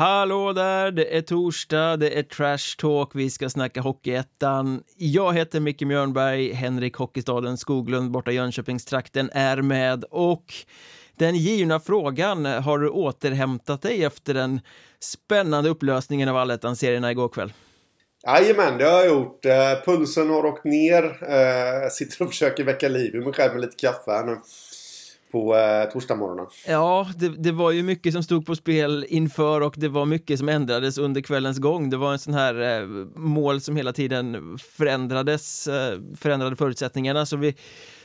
Hallå där, det är torsdag, det är trash talk, vi ska snacka Hockeyettan. Jag heter Micke Mjörnberg, Henrik Hockeystaden Skoglund borta i Jönköpingstrakten är med och den givna frågan, har du återhämtat dig efter den spännande upplösningen av allettan-serierna igår kväll? Jajamän, det har jag gjort. Eh, pulsen har åkt ner. Eh, jag sitter och försöker väcka liv i mig själv med lite kaffe här nu på eh, torsdagsmorgonen. Ja, det, det, var ju mycket som stod på spel inför och det var mycket som ändrades under kvällens gång. Det var en sån här eh, mål som hela tiden förändrades, eh, förändrade förutsättningarna. Så vi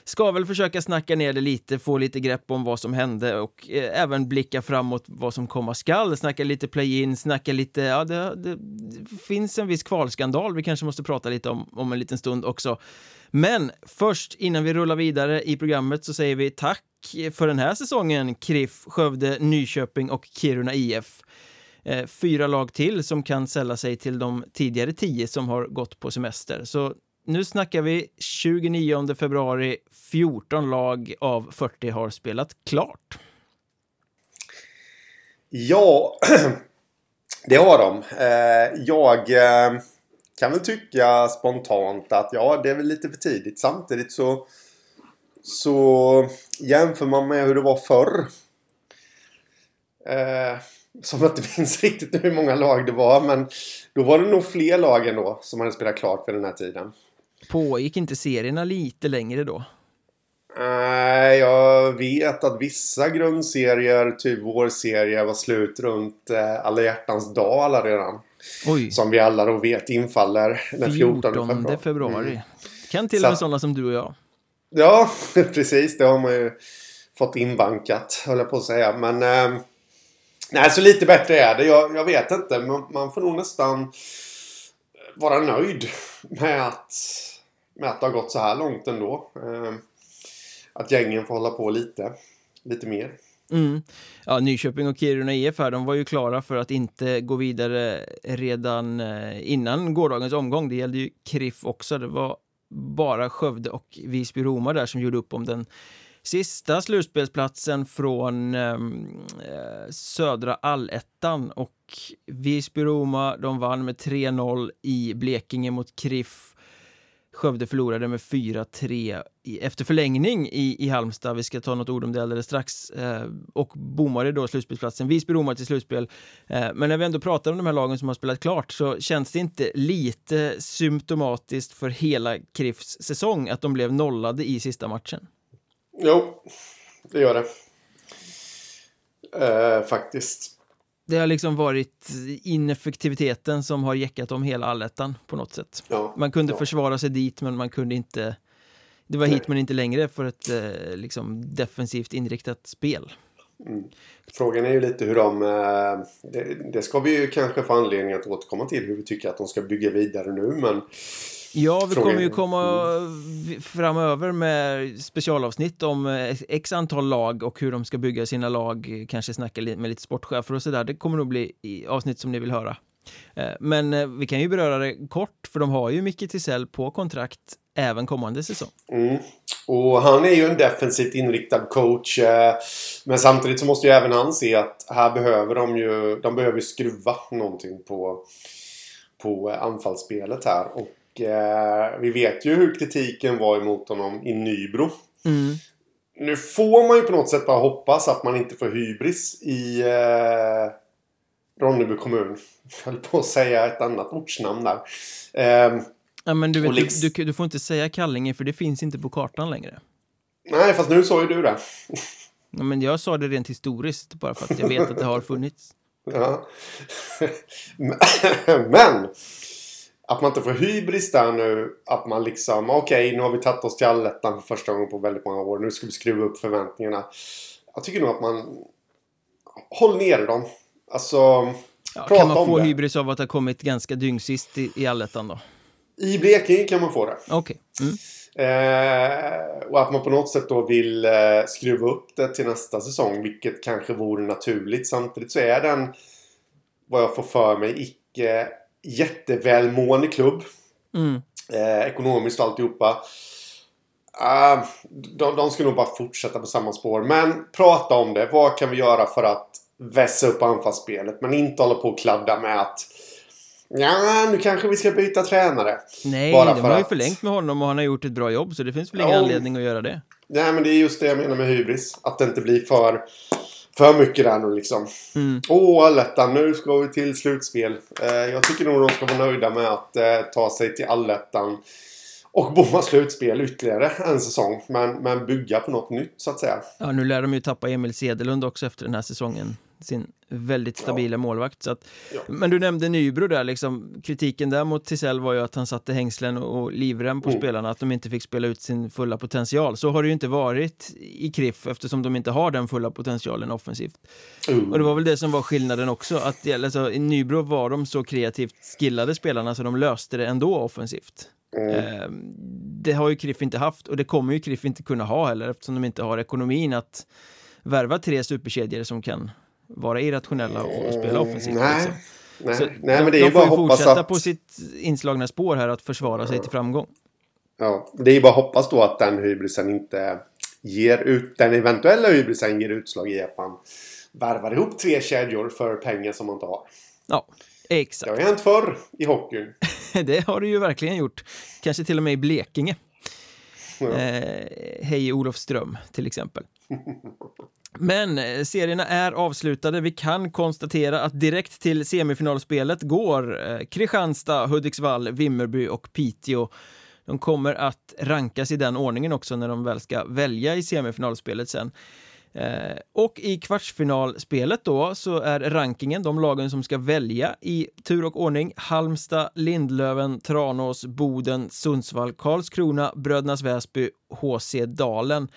ska väl försöka snacka ner det lite, få lite grepp om vad som hände och eh, även blicka framåt vad som komma skall. Snacka lite play-in, snacka lite, ja det, det, det, finns en viss kvalskandal vi kanske måste prata lite om om en liten stund också. Men först innan vi rullar vidare i programmet så säger vi tack för den här säsongen Kriff, Skövde, Nyköping och Kiruna IF. Eh, fyra lag till som kan sälla sig till de tidigare tio som har gått på semester. Så nu snackar vi 29 februari, 14 lag av 40 har spelat klart. Ja, det har de. Eh, jag eh, kan väl tycka spontant att ja, det är väl lite för tidigt. Samtidigt så så jämför man med hur det var förr. Eh, som jag inte minns riktigt hur många lag det var. Men då var det nog fler lag ändå som hade spelat klart för den här tiden. Pågick inte serierna lite längre då? Nej, jag vet att vissa grundserier, typ vår serie, var slut runt eh, alla hjärtans dag redan. Oj. Som vi alla då vet infaller den 14, 14 februari. februari. Mm. Kan till och med sådana som du och jag. Ja, precis. Det har man ju fått inbankat, höll jag på att säga. Men... Eh, nej, så lite bättre är det. Jag, jag vet inte. Man, man, får nog nästan vara nöjd med att, med att det har gått så här långt ändå. Eh, att gängen får hålla på lite, lite mer. Mm. Ja, Nyköping och Kiruna IF här, de var ju klara för att inte gå vidare redan eh, innan gårdagens omgång. Det gällde ju KRIF också. Det var bara Skövde och Visby-Roma där som gjorde upp om den sista slutspelsplatsen från ehm, eh, södra allettan. Och Visby-Roma de vann med 3-0 i Blekinge mot Kriff. Skövde förlorade med 4-3 efter förlängning i, i Halmstad. Vi ska ta något ord om det alldeles strax. Eh, och bommade då slutspelsplatsen. Visby bommade till slutspel. Eh, men när vi ändå pratar om de här lagen som har spelat klart så känns det inte lite symptomatiskt för hela KRIFs säsong att de blev nollade i sista matchen? Jo, det gör det. Eh, faktiskt. Det har liksom varit ineffektiviteten som har jäckat om hela allettan på något sätt. Ja, man kunde ja. försvara sig dit men man kunde inte Det var Nej. hit men inte längre för ett eh, liksom defensivt inriktat spel. Mm. Frågan är ju lite hur de... Eh, det, det, ska vi ju kanske få anledning att återkomma till hur vi tycker att de ska bygga vidare nu men Ja, vi kommer ju komma framöver med specialavsnitt om eh, x antal lag och hur de ska bygga sina lag, kanske snacka med lite sportchefer och sådär. Det kommer nog bli avsnitt som ni vill höra. Eh, men eh, vi kan ju beröra det kort, för de har ju Micke Tisell på kontrakt även kommande säsong. Mm. Och han är ju en defensivt inriktad coach. Men samtidigt så måste ju även han se att här behöver de ju de behöver skruva någonting på, på anfallsspelet här. Och eh, vi vet ju hur kritiken var emot honom i Nybro. Mm. Nu får man ju på något sätt bara hoppas att man inte får hybris i eh, Ronneby kommun. Jag höll på att säga ett annat ortsnamn där. Eh, ja, men du, vet, liksom... du, du, du, får inte säga Kallinge för det finns inte på kartan längre. Nej, fast nu sa ju du det. Ja, men jag sa det rent historiskt bara för att jag vet att det har funnits. Ja. men att man inte får hybris där nu. Att man liksom, okej okay, nu har vi tagit oss till allettan för första gången på väldigt många år. Nu ska vi skruva upp förväntningarna. Jag tycker nog att man... Håll ner dem. Alltså... Ja, prata kan man få hybris av att ha kommit ganska dyngsist i, i allettan då? I Blekinge kan man få det. Okej. Okay. Mm. Eh, och att man på något sätt då vill eh, skruva upp det till nästa säsong. Vilket kanske vore naturligt. Samtidigt så är den, vad jag får för mig, icke jättevälmående klubb. Mm. Eh, ekonomiskt och alltihopa. Uh, de, de ska nog bara fortsätta på samma spår. Men prata om det. Vad kan vi göra för att vässa upp anfallsspelet. Men inte hålla på och kladda med att Ja, nu kanske vi ska byta tränare. Nej, Bara de har ju förlängt med honom och han har gjort ett bra jobb så det finns väl ingen ja, anledning att göra det. Nej, men det är just det jag menar med hybris. Att det inte blir för, för mycket där nu liksom. Mm. Åh, allettan, nu ska vi till slutspel. Eh, jag tycker nog de ska vara nöjda med att eh, ta sig till allettan. Och bomma slutspel ytterligare en säsong. Men, men bygga på något nytt så att säga. Ja, nu lär de ju tappa Emil Sedelund också efter den här säsongen sin väldigt stabila ja. målvakt. Så att, ja. Men du nämnde Nybro där, liksom, kritiken där mot Tisell var ju att han satte hängslen och livrem på mm. spelarna, att de inte fick spela ut sin fulla potential. Så har det ju inte varit i KRIF eftersom de inte har den fulla potentialen offensivt. Mm. Och det var väl det som var skillnaden också, att alltså, i Nybro var de så kreativt skillade spelarna så de löste det ändå offensivt. Mm. Eh, det har ju KRIF inte haft och det kommer ju KRIF inte kunna ha heller eftersom de inte har ekonomin att värva tre superkedjor som kan vara irrationella och spela offensivt. Nej. Liksom. Nej, så nej, men det är de, de får ju fortsätta att... på sitt inslagna spår här att försvara sig till framgång. Ja, det är ju bara hoppas då att den hybrisen inte ger ut, den eventuella hybrisen ger utslag i att man värvar ihop tre kedjor för pengar som man inte har. Ja, exakt. Det har hänt förr i hockeyn. det har det ju verkligen gjort. Kanske till och med i Blekinge. Ja. Eh, hej Olof Ström till exempel. Men eh, serierna är avslutade. Vi kan konstatera att direkt till semifinalspelet går eh, Kristianstad, Hudiksvall, Vimmerby och Piteå. De kommer att rankas i den ordningen också när de väl ska välja i semifinalspelet sen. Eh, och i kvartsfinalspelet då så är rankingen de lagen som ska välja i tur och ordning Halmstad, Lindlöven, Tranås, Boden, Sundsvall, Karlskrona, Brödernas Väsby, HC Dalen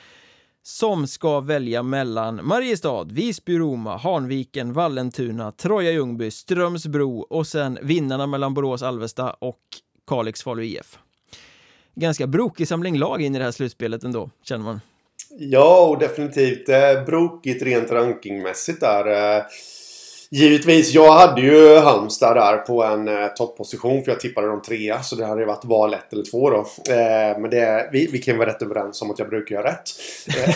som ska välja mellan Mariestad, Visby, Roma, Hanviken, Vallentuna, Troja Ljungby, Strömsbro och sen vinnarna mellan Borås, Alvesta och Kalix, Falu IF. Ganska brokig samling lag in i det här slutspelet ändå, känner man. Ja, och definitivt eh, brokigt rent rankingmässigt där. Eh, Givetvis, jag hade ju Halmstad där på en eh, topposition för jag tippade dem trea. Så det hade varit val ett eller två då. Eh, men det, vi, vi kan vara rätt överens om att jag brukar göra rätt. Eh,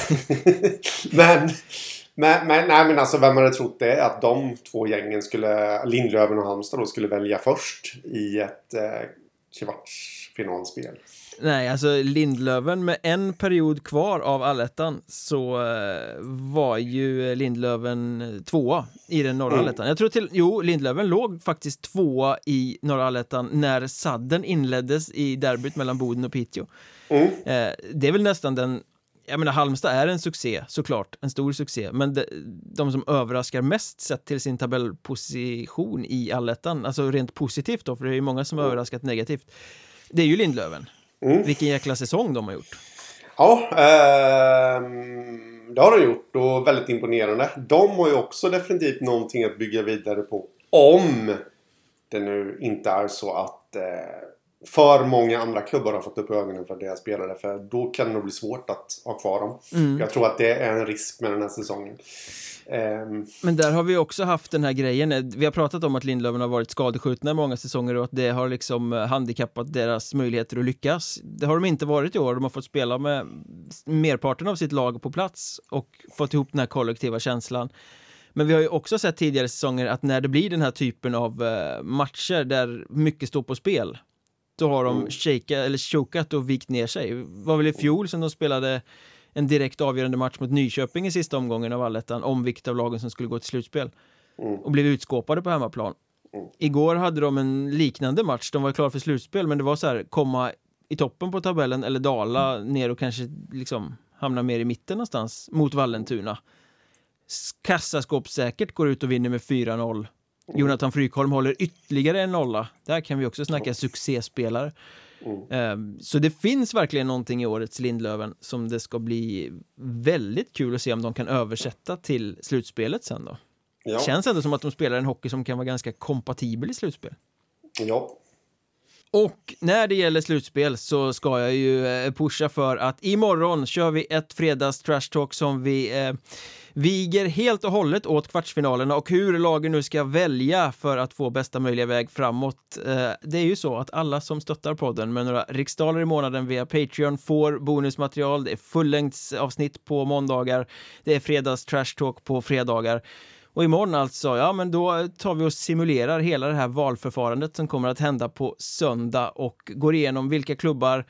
men, men, men, nej, men alltså vem hade trott det? Att de två gängen skulle, Lindlöven och Halmstad då, skulle välja först i ett eh, kvartsfinalspel. Nej, alltså Lindlöven med en period kvar av allettan så eh, var ju Lindlöven tvåa i den norra mm. allettan. Jag tror till, jo, Lindlöven låg faktiskt tvåa i norra allettan när sadden inleddes i derbyt mellan Boden och Piteå. Mm. Eh, det är väl nästan den jag menar Halmstad är en succé såklart, en stor succé, men de, de som överraskar mest sett till sin tabellposition i allettan, alltså rent positivt då, för det är ju många som har mm. överraskat negativt, det är ju Lindlöven. Mm. Vilken jäkla säsong de har gjort. Ja, eh, det har de gjort och väldigt imponerande. De har ju också definitivt någonting att bygga vidare på. Om det nu inte är så att eh, för många andra klubbar har fått upp ögonen för deras spelare. För då kan det nog bli svårt att ha kvar dem. Mm. Jag tror att det är en risk med den här säsongen. Um... Men där har vi också haft den här grejen. Vi har pratat om att Lindlöven har varit skadeskjutna i många säsonger och att det har liksom eh, handikappat deras möjligheter att lyckas. Det har de inte varit i år. De har fått spela med merparten av sitt lag på plats och fått ihop den här kollektiva känslan. Men vi har ju också sett tidigare säsonger att när det blir den här typen av eh, matcher där mycket står på spel då har de mm. shaka, eller chokat och vikt ner sig. Det var väl i fjol som de spelade en direkt avgörande match mot Nyköping i sista omgången av allettan om vilket av lagen som skulle gå till slutspel mm. och blev utskåpade på hemmaplan. Mm. Igår hade de en liknande match, de var klara för slutspel men det var så här komma i toppen på tabellen eller dala mm. ner och kanske liksom hamna mer i mitten någonstans mot Vallentuna. Kassaskåpssäkert går ut och vinner med 4-0. Jonathan Frykholm håller ytterligare en nolla. Där kan vi också snacka succéspelare. Mm. Så det finns verkligen någonting i årets Lindlöven som det ska bli väldigt kul att se om de kan översätta till slutspelet sen då. Ja. Känns ändå som att de spelar en hockey som kan vara ganska kompatibel i slutspel. Ja. Och när det gäller slutspel så ska jag ju eh, pusha för att imorgon kör vi ett fredags trash talk som vi eh, viger helt och hållet åt kvartsfinalerna och hur lagen nu ska välja för att få bästa möjliga väg framåt. Eh, det är ju så att alla som stöttar podden med några riksdaler i månaden via Patreon får bonusmaterial. Det är fullängdsavsnitt på måndagar. Det är fredags trash talk på fredagar. Och imorgon alltså, ja men då tar vi och simulerar hela det här valförfarandet som kommer att hända på söndag och går igenom vilka klubbar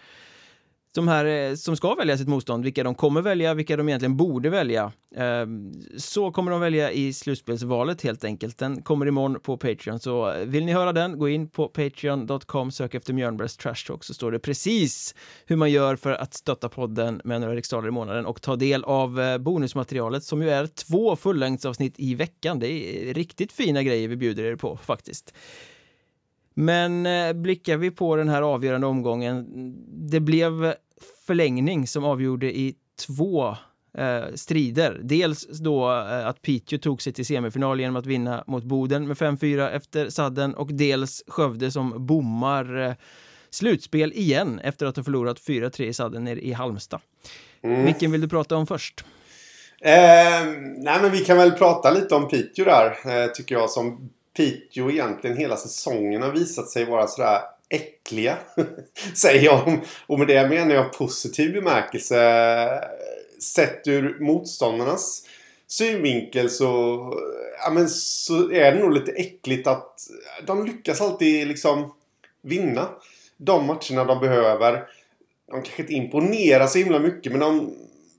de här eh, som ska välja sitt motstånd, vilka de kommer välja, vilka de egentligen borde välja. Ehm, så kommer de välja i slutspelsvalet helt enkelt. Den kommer imorgon på Patreon, så eh, vill ni höra den, gå in på patreon.com, sök efter Mjörnbergs Trash Talk så står det precis hur man gör för att stötta podden med några riksdaler i månaden och ta del av eh, bonusmaterialet som ju är två fullängdsavsnitt i veckan. Det är riktigt fina grejer vi bjuder er på faktiskt. Men eh, blickar vi på den här avgörande omgången, det blev förlängning som avgjorde i två eh, strider. Dels då eh, att Piteå tog sig till semifinal genom att vinna mot Boden med 5-4 efter sadden och dels Skövde som bommar eh, slutspel igen efter att ha förlorat 4-3 i sadden i Halmstad. Mm. Vilken vill du prata om först? Eh, nej men vi kan väl prata lite om Piteå där, eh, tycker jag, som Piteå egentligen hela säsongen har visat sig vara sådär äckliga. Säger jag. Och med det menar jag positiv bemärkelse. Sett ur motståndarnas synvinkel så, ja, men så är det nog lite äckligt att de lyckas alltid liksom vinna de matcherna de behöver. De kanske inte imponerar så himla mycket men de,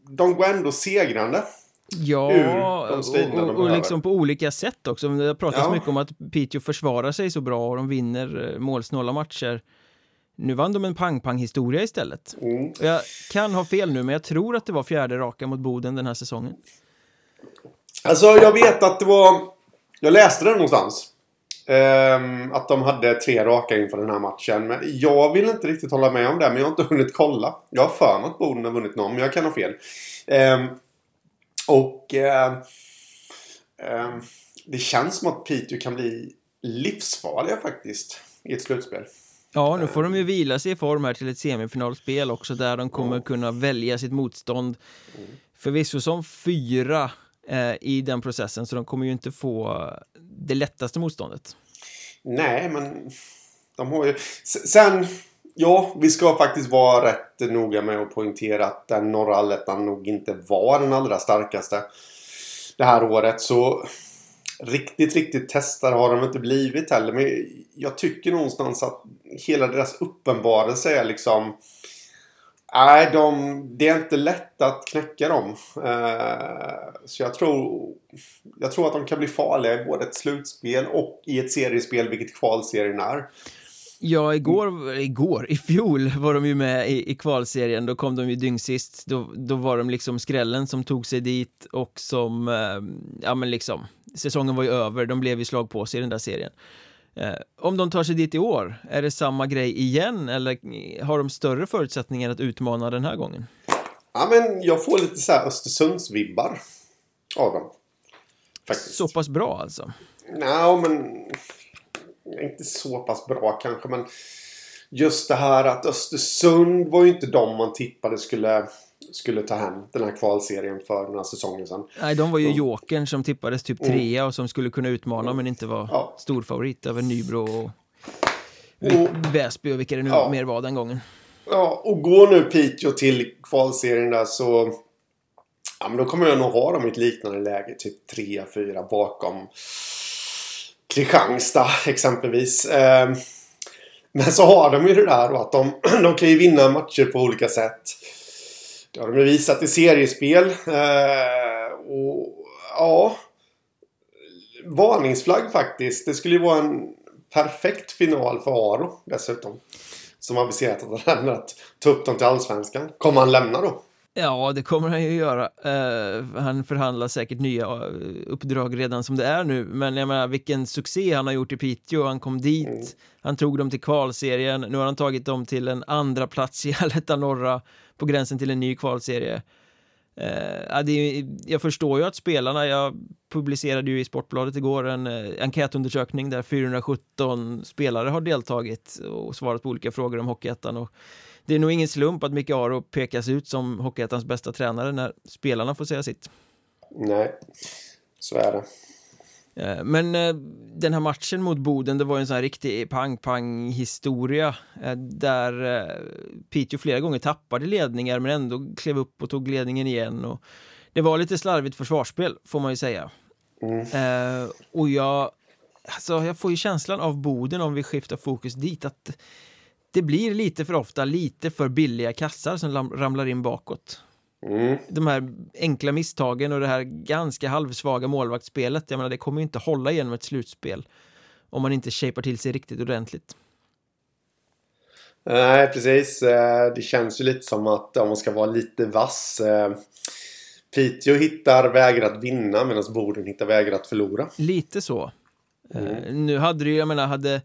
de går ändå segrande. Ja, och, och, och liksom på olika sätt också. Det har pratats ja. mycket om att Piteå försvarar sig så bra och de vinner eh, målsnåla matcher. Nu vann de en pang-pang-historia istället. Mm. Jag kan ha fel nu, men jag tror att det var fjärde raka mot Boden den här säsongen. Alltså, jag vet att det var... Jag läste det någonstans. Um, att de hade tre raka inför den här matchen. Men jag vill inte riktigt hålla med om det, men jag har inte hunnit kolla. Jag har för mig att Boden har vunnit någon, men jag kan ha fel. Um, och eh, eh, det känns som att Piteå kan bli livsfarliga faktiskt i ett slutspel. Ja, nu får de ju vila sig i form här till ett semifinalspel också där de kommer kunna välja sitt motstånd. Mm. Förvisso som fyra eh, i den processen så de kommer ju inte få det lättaste motståndet. Nej, men de har ju... Sen ja, vi ska faktiskt vara rätt noga med att poängtera att den norra allettan nog inte var den allra starkaste det här året. Så riktigt, riktigt testade har de inte blivit heller. Men jag tycker någonstans att hela deras uppenbarelse är liksom... Nej, de, det är inte lätt att knäcka dem. Eh, så jag tror, jag tror att de kan bli farliga i både ett slutspel och i ett seriespel, vilket kvalserien är. Ja, igår, igår, i fjol var de ju med i, i kvalserien, då kom de ju dyngsist, då, då var de liksom skrällen som tog sig dit och som, eh, ja men liksom, säsongen var ju över, de blev ju slag på sig i den där serien. Eh, om de tar sig dit i år, är det samma grej igen eller har de större förutsättningar att utmana den här gången? Ja men jag får lite så här Östersundsvibbar av dem. Faktiskt. Så pass bra alltså? Nej, men inte så pass bra kanske men just det här att Östersund var ju inte de man tippade skulle skulle ta hem den här kvalserien för några säsonger sedan. Nej, de var ju jokern som tippades typ mm. trea och som skulle kunna utmana men inte var ja. storfavorit över Nybro och, och Väsby och vilka det nu ja. mer var den gången. Ja, och går nu Piteå till kvalserien där så Ja, men då kommer jag nog ha dem i ett liknande läge, typ 3-4 bakom Kristianstad exempelvis. Ehm, men så har de ju det där då att de, de kan ju vinna matcher på olika sätt. Det har de ju visat i seriespel. Ehm, och ja... Varningsflagg faktiskt. Det skulle ju vara en perfekt final för Aro dessutom. Som aviserat att han ämnar ta upp dem till Allsvenskan. Kommer han lämna då? Ja, det kommer han ju göra. Uh, han förhandlar säkert nya eh, uppdrag redan som det är nu. Men jag menar, vilken succé han har gjort i Piteå. Han kom dit, mm. han tog dem till kvalserien. Nu har han tagit dem till en andra plats i Aletta Norra på gränsen till en ny kvalserie. Uh, det, jag förstår ju att spelarna, jag publicerade ju i Sportbladet igår en uh, enkätundersökning där 417 spelare har deltagit och svarat på olika frågor om Hockeyettan. Och det är nog ingen slump att Micke Aro pekas ut som Hockeyettans bästa tränare när spelarna får säga sitt. Nej, så är det. Eh, men eh, den här matchen mot Boden, det var en sån här riktig pang-pang historia eh, där Piteå flera gånger tappade ledningar men ändå klev upp och tog ledningen igen och det var lite slarvigt försvarsspel får man ju säga. Mm. Och jag, alltså, jag får ju känslan av Boden om vi skiftar fokus dit att det blir lite för ofta lite för billiga kassar som ramlar in bakåt. Mm. De här enkla misstagen och det här ganska halvsvaga målvaktsspelet, jag menar det kommer ju inte hålla genom ett slutspel om man inte shapar till sig riktigt ordentligt. Nej, precis. Eh, det känns ju lite som att om man ska vara lite vass eh, Piteå hittar vägar att vinna medan Boden hittar vägar att förlora. Lite så. Mm. Uh, nu hade det ju, jag menar, hade,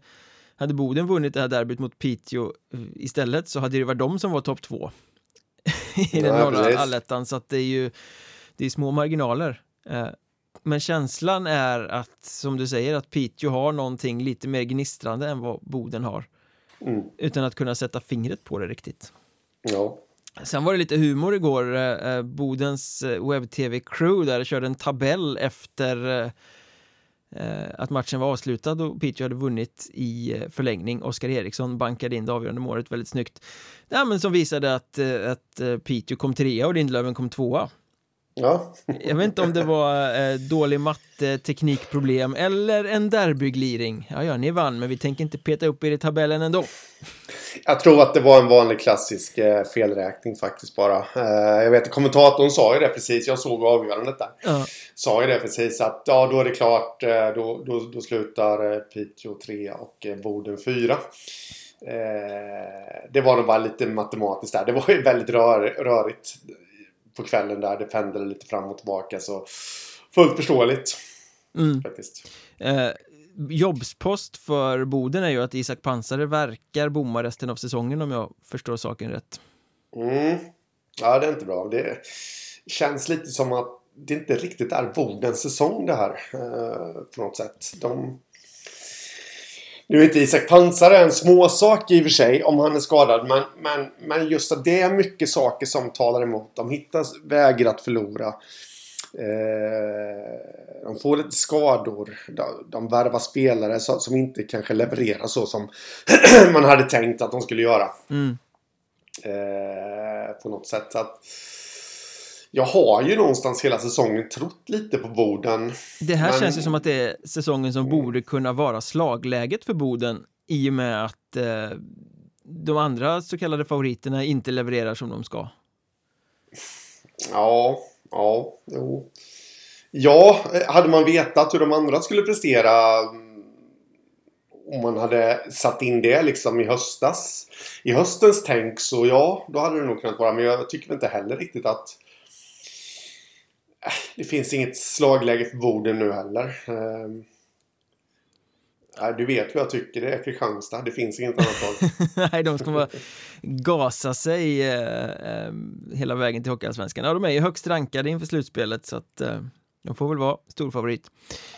hade Boden vunnit det här derbyt mot Piteå istället så hade det varit de som var topp två i den ja, norra allettan så att det är ju det är små marginaler. Uh, men känslan är att, som du säger, att Piteå har någonting lite mer gnistrande än vad Boden har. Mm. Utan att kunna sätta fingret på det riktigt. Ja. Sen var det lite humor igår, eh, eh Bodens eh, webb-tv-crew där körde en tabell efter eh, eh, Eh, att matchen var avslutad och Piteå hade vunnit i eh, förlängning. Oskar Eriksson bankade in det avgörande målet väldigt snyggt. Ja, men som visade att, eh, att Piteå kom trea och Lindlöven kom tvåa. Ja. Jag vet inte om det var eh, dålig matte, teknikproblem eller en derbygliring. Ja, ja, ni vann, men vi tänker inte peta upp er i tabellen ändå. Jag tror att det var en vanlig klassisk eh, felräkning faktiskt bara. Eh, jag vet att kommentatorn sa ju det precis. Jag såg avgörandet där. Ja. Sa ju det precis att ja, då är det klart. Eh, då, då, då slutar eh, Piteå 3 och eh, Boden 4. Eh, det var nog bara lite matematiskt där. Det var ju väldigt rör, rörigt på kvällen där. Det pendlade lite fram och tillbaka. Så fullt förståeligt. Mm. Faktiskt. Eh, jobbspost för Boden är ju att Isak Pansare verkar bomma resten av säsongen om jag förstår saken rätt. Mm. Ja, det är inte bra. Det känns lite som att det inte riktigt är Bodens säsong det här. Eh, på något sätt. De nu är inte Isak Pansare en småsak i och för sig om han är skadad. Men, men, men just att det är mycket saker som talar emot. De hittar vägar att förlora. Eh, de får lite skador. De, de värvar spelare så, som inte kanske levererar så som man hade tänkt att de skulle göra. Mm. Eh, på något sätt. Så att, jag har ju någonstans hela säsongen trott lite på Boden. Det här men... känns ju som att det är säsongen som borde kunna vara slagläget för Boden i och med att eh, de andra så kallade favoriterna inte levererar som de ska. Ja, ja, jo. Ja, hade man vetat hur de andra skulle prestera mm, om man hade satt in det liksom i höstas. I höstens tänk så ja, då hade det nog kunnat vara. Men jag tycker inte heller riktigt att det finns inget slagläge för borden nu heller. Ehm, du vet vad jag tycker, det är Kristianstad. Det finns inget annat lag. Nej, de ska bara gasa sig eh, eh, hela vägen till Hockeyallsvenskan. Ja, de är ju högst rankade inför slutspelet så att eh, de får väl vara storfavorit.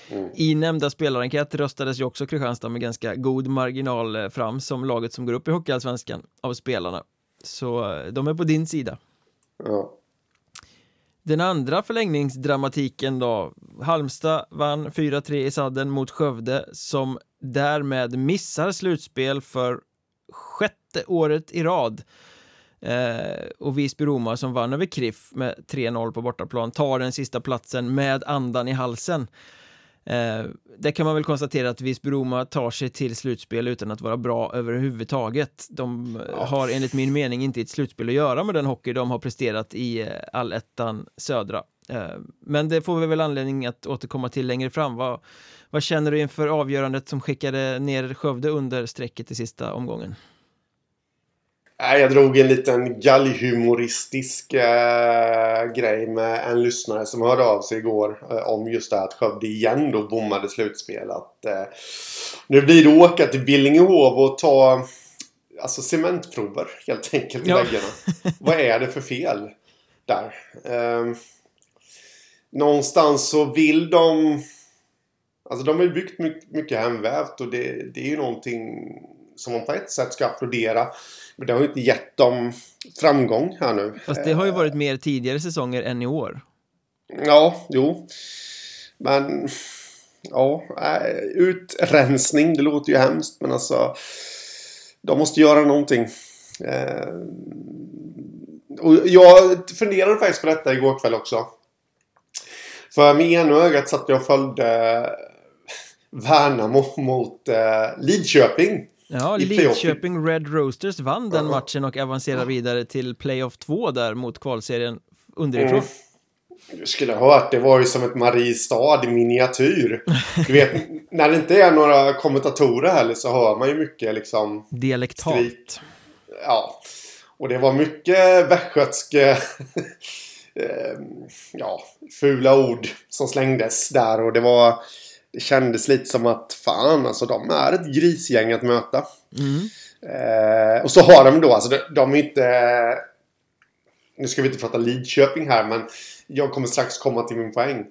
Mm. I nämnda spelarenkät röstades ju också Kristianstad med ganska god marginal eh, fram som laget som går upp i Hockeyallsvenskan av spelarna. Så eh, de är på din sida. Ja. Den andra förlängningsdramatiken då Halmstad vann 4-3 i sadden mot Skövde som därmed missar slutspel för sjätte året i rad. Eh, och Visby-Roma som vann över Kriff med 3-0 på bortaplan tar den sista platsen med andan i halsen. Eh, där kan man väl konstatera att Visby-Roma tar sig till slutspel utan att vara bra överhuvudtaget. De ja. har enligt min mening inte ett slutspel att göra med den hockey de har presterat i eh, allettan södra. Eh, men det får vi väl anledning att återkomma till längre fram. Vad, vad känner du inför avgörandet som skickade ner Skövde under strecket i sista omgången? Jag drog en liten galghumoristisk äh, grej med en lyssnare som hörde av sig igår äh, om just det här att Skövde igen då bommade slutspel. Att, äh, nu blir det åka till Billingehov och ta alltså cementprover helt enkelt i ja. väggarna. Vad är det för fel där? Ehm, någonstans så vill de... Alltså de har ju byggt mycket, mycket hemvävt och det, det är ju någonting som man på ett sätt ska applådera. Men det har ju inte gett dem framgång här nu. Fast det har ju varit mer tidigare säsonger än i år. Ja, jo. Men... Ja, äh, utrensning, det låter ju hemskt men alltså... De måste göra någonting. Eh, och jag funderade faktiskt på detta igår kväll också. För med ena ögat satt jag och följde Värnamo mot eh, Lidköping. Ja, Lidköping Red Roasters vann den matchen och avancerar vidare till playoff 2 där mot kvalserien underifrån. Mm. Du skulle ha hört, det var ju som ett Mariestad i miniatyr. Du vet, när det inte är några kommentatorer heller så hör man ju mycket liksom... Dialektalt. Skrik. Ja. Och det var mycket västgötska... Eh, ja, fula ord som slängdes där och det var... Det kändes lite som att fan alltså de är ett grisgäng att möta. Mm. Eh, och så har de då, alltså de, de är inte... Nu ska vi inte prata Lidköping här men jag kommer strax komma till min poäng.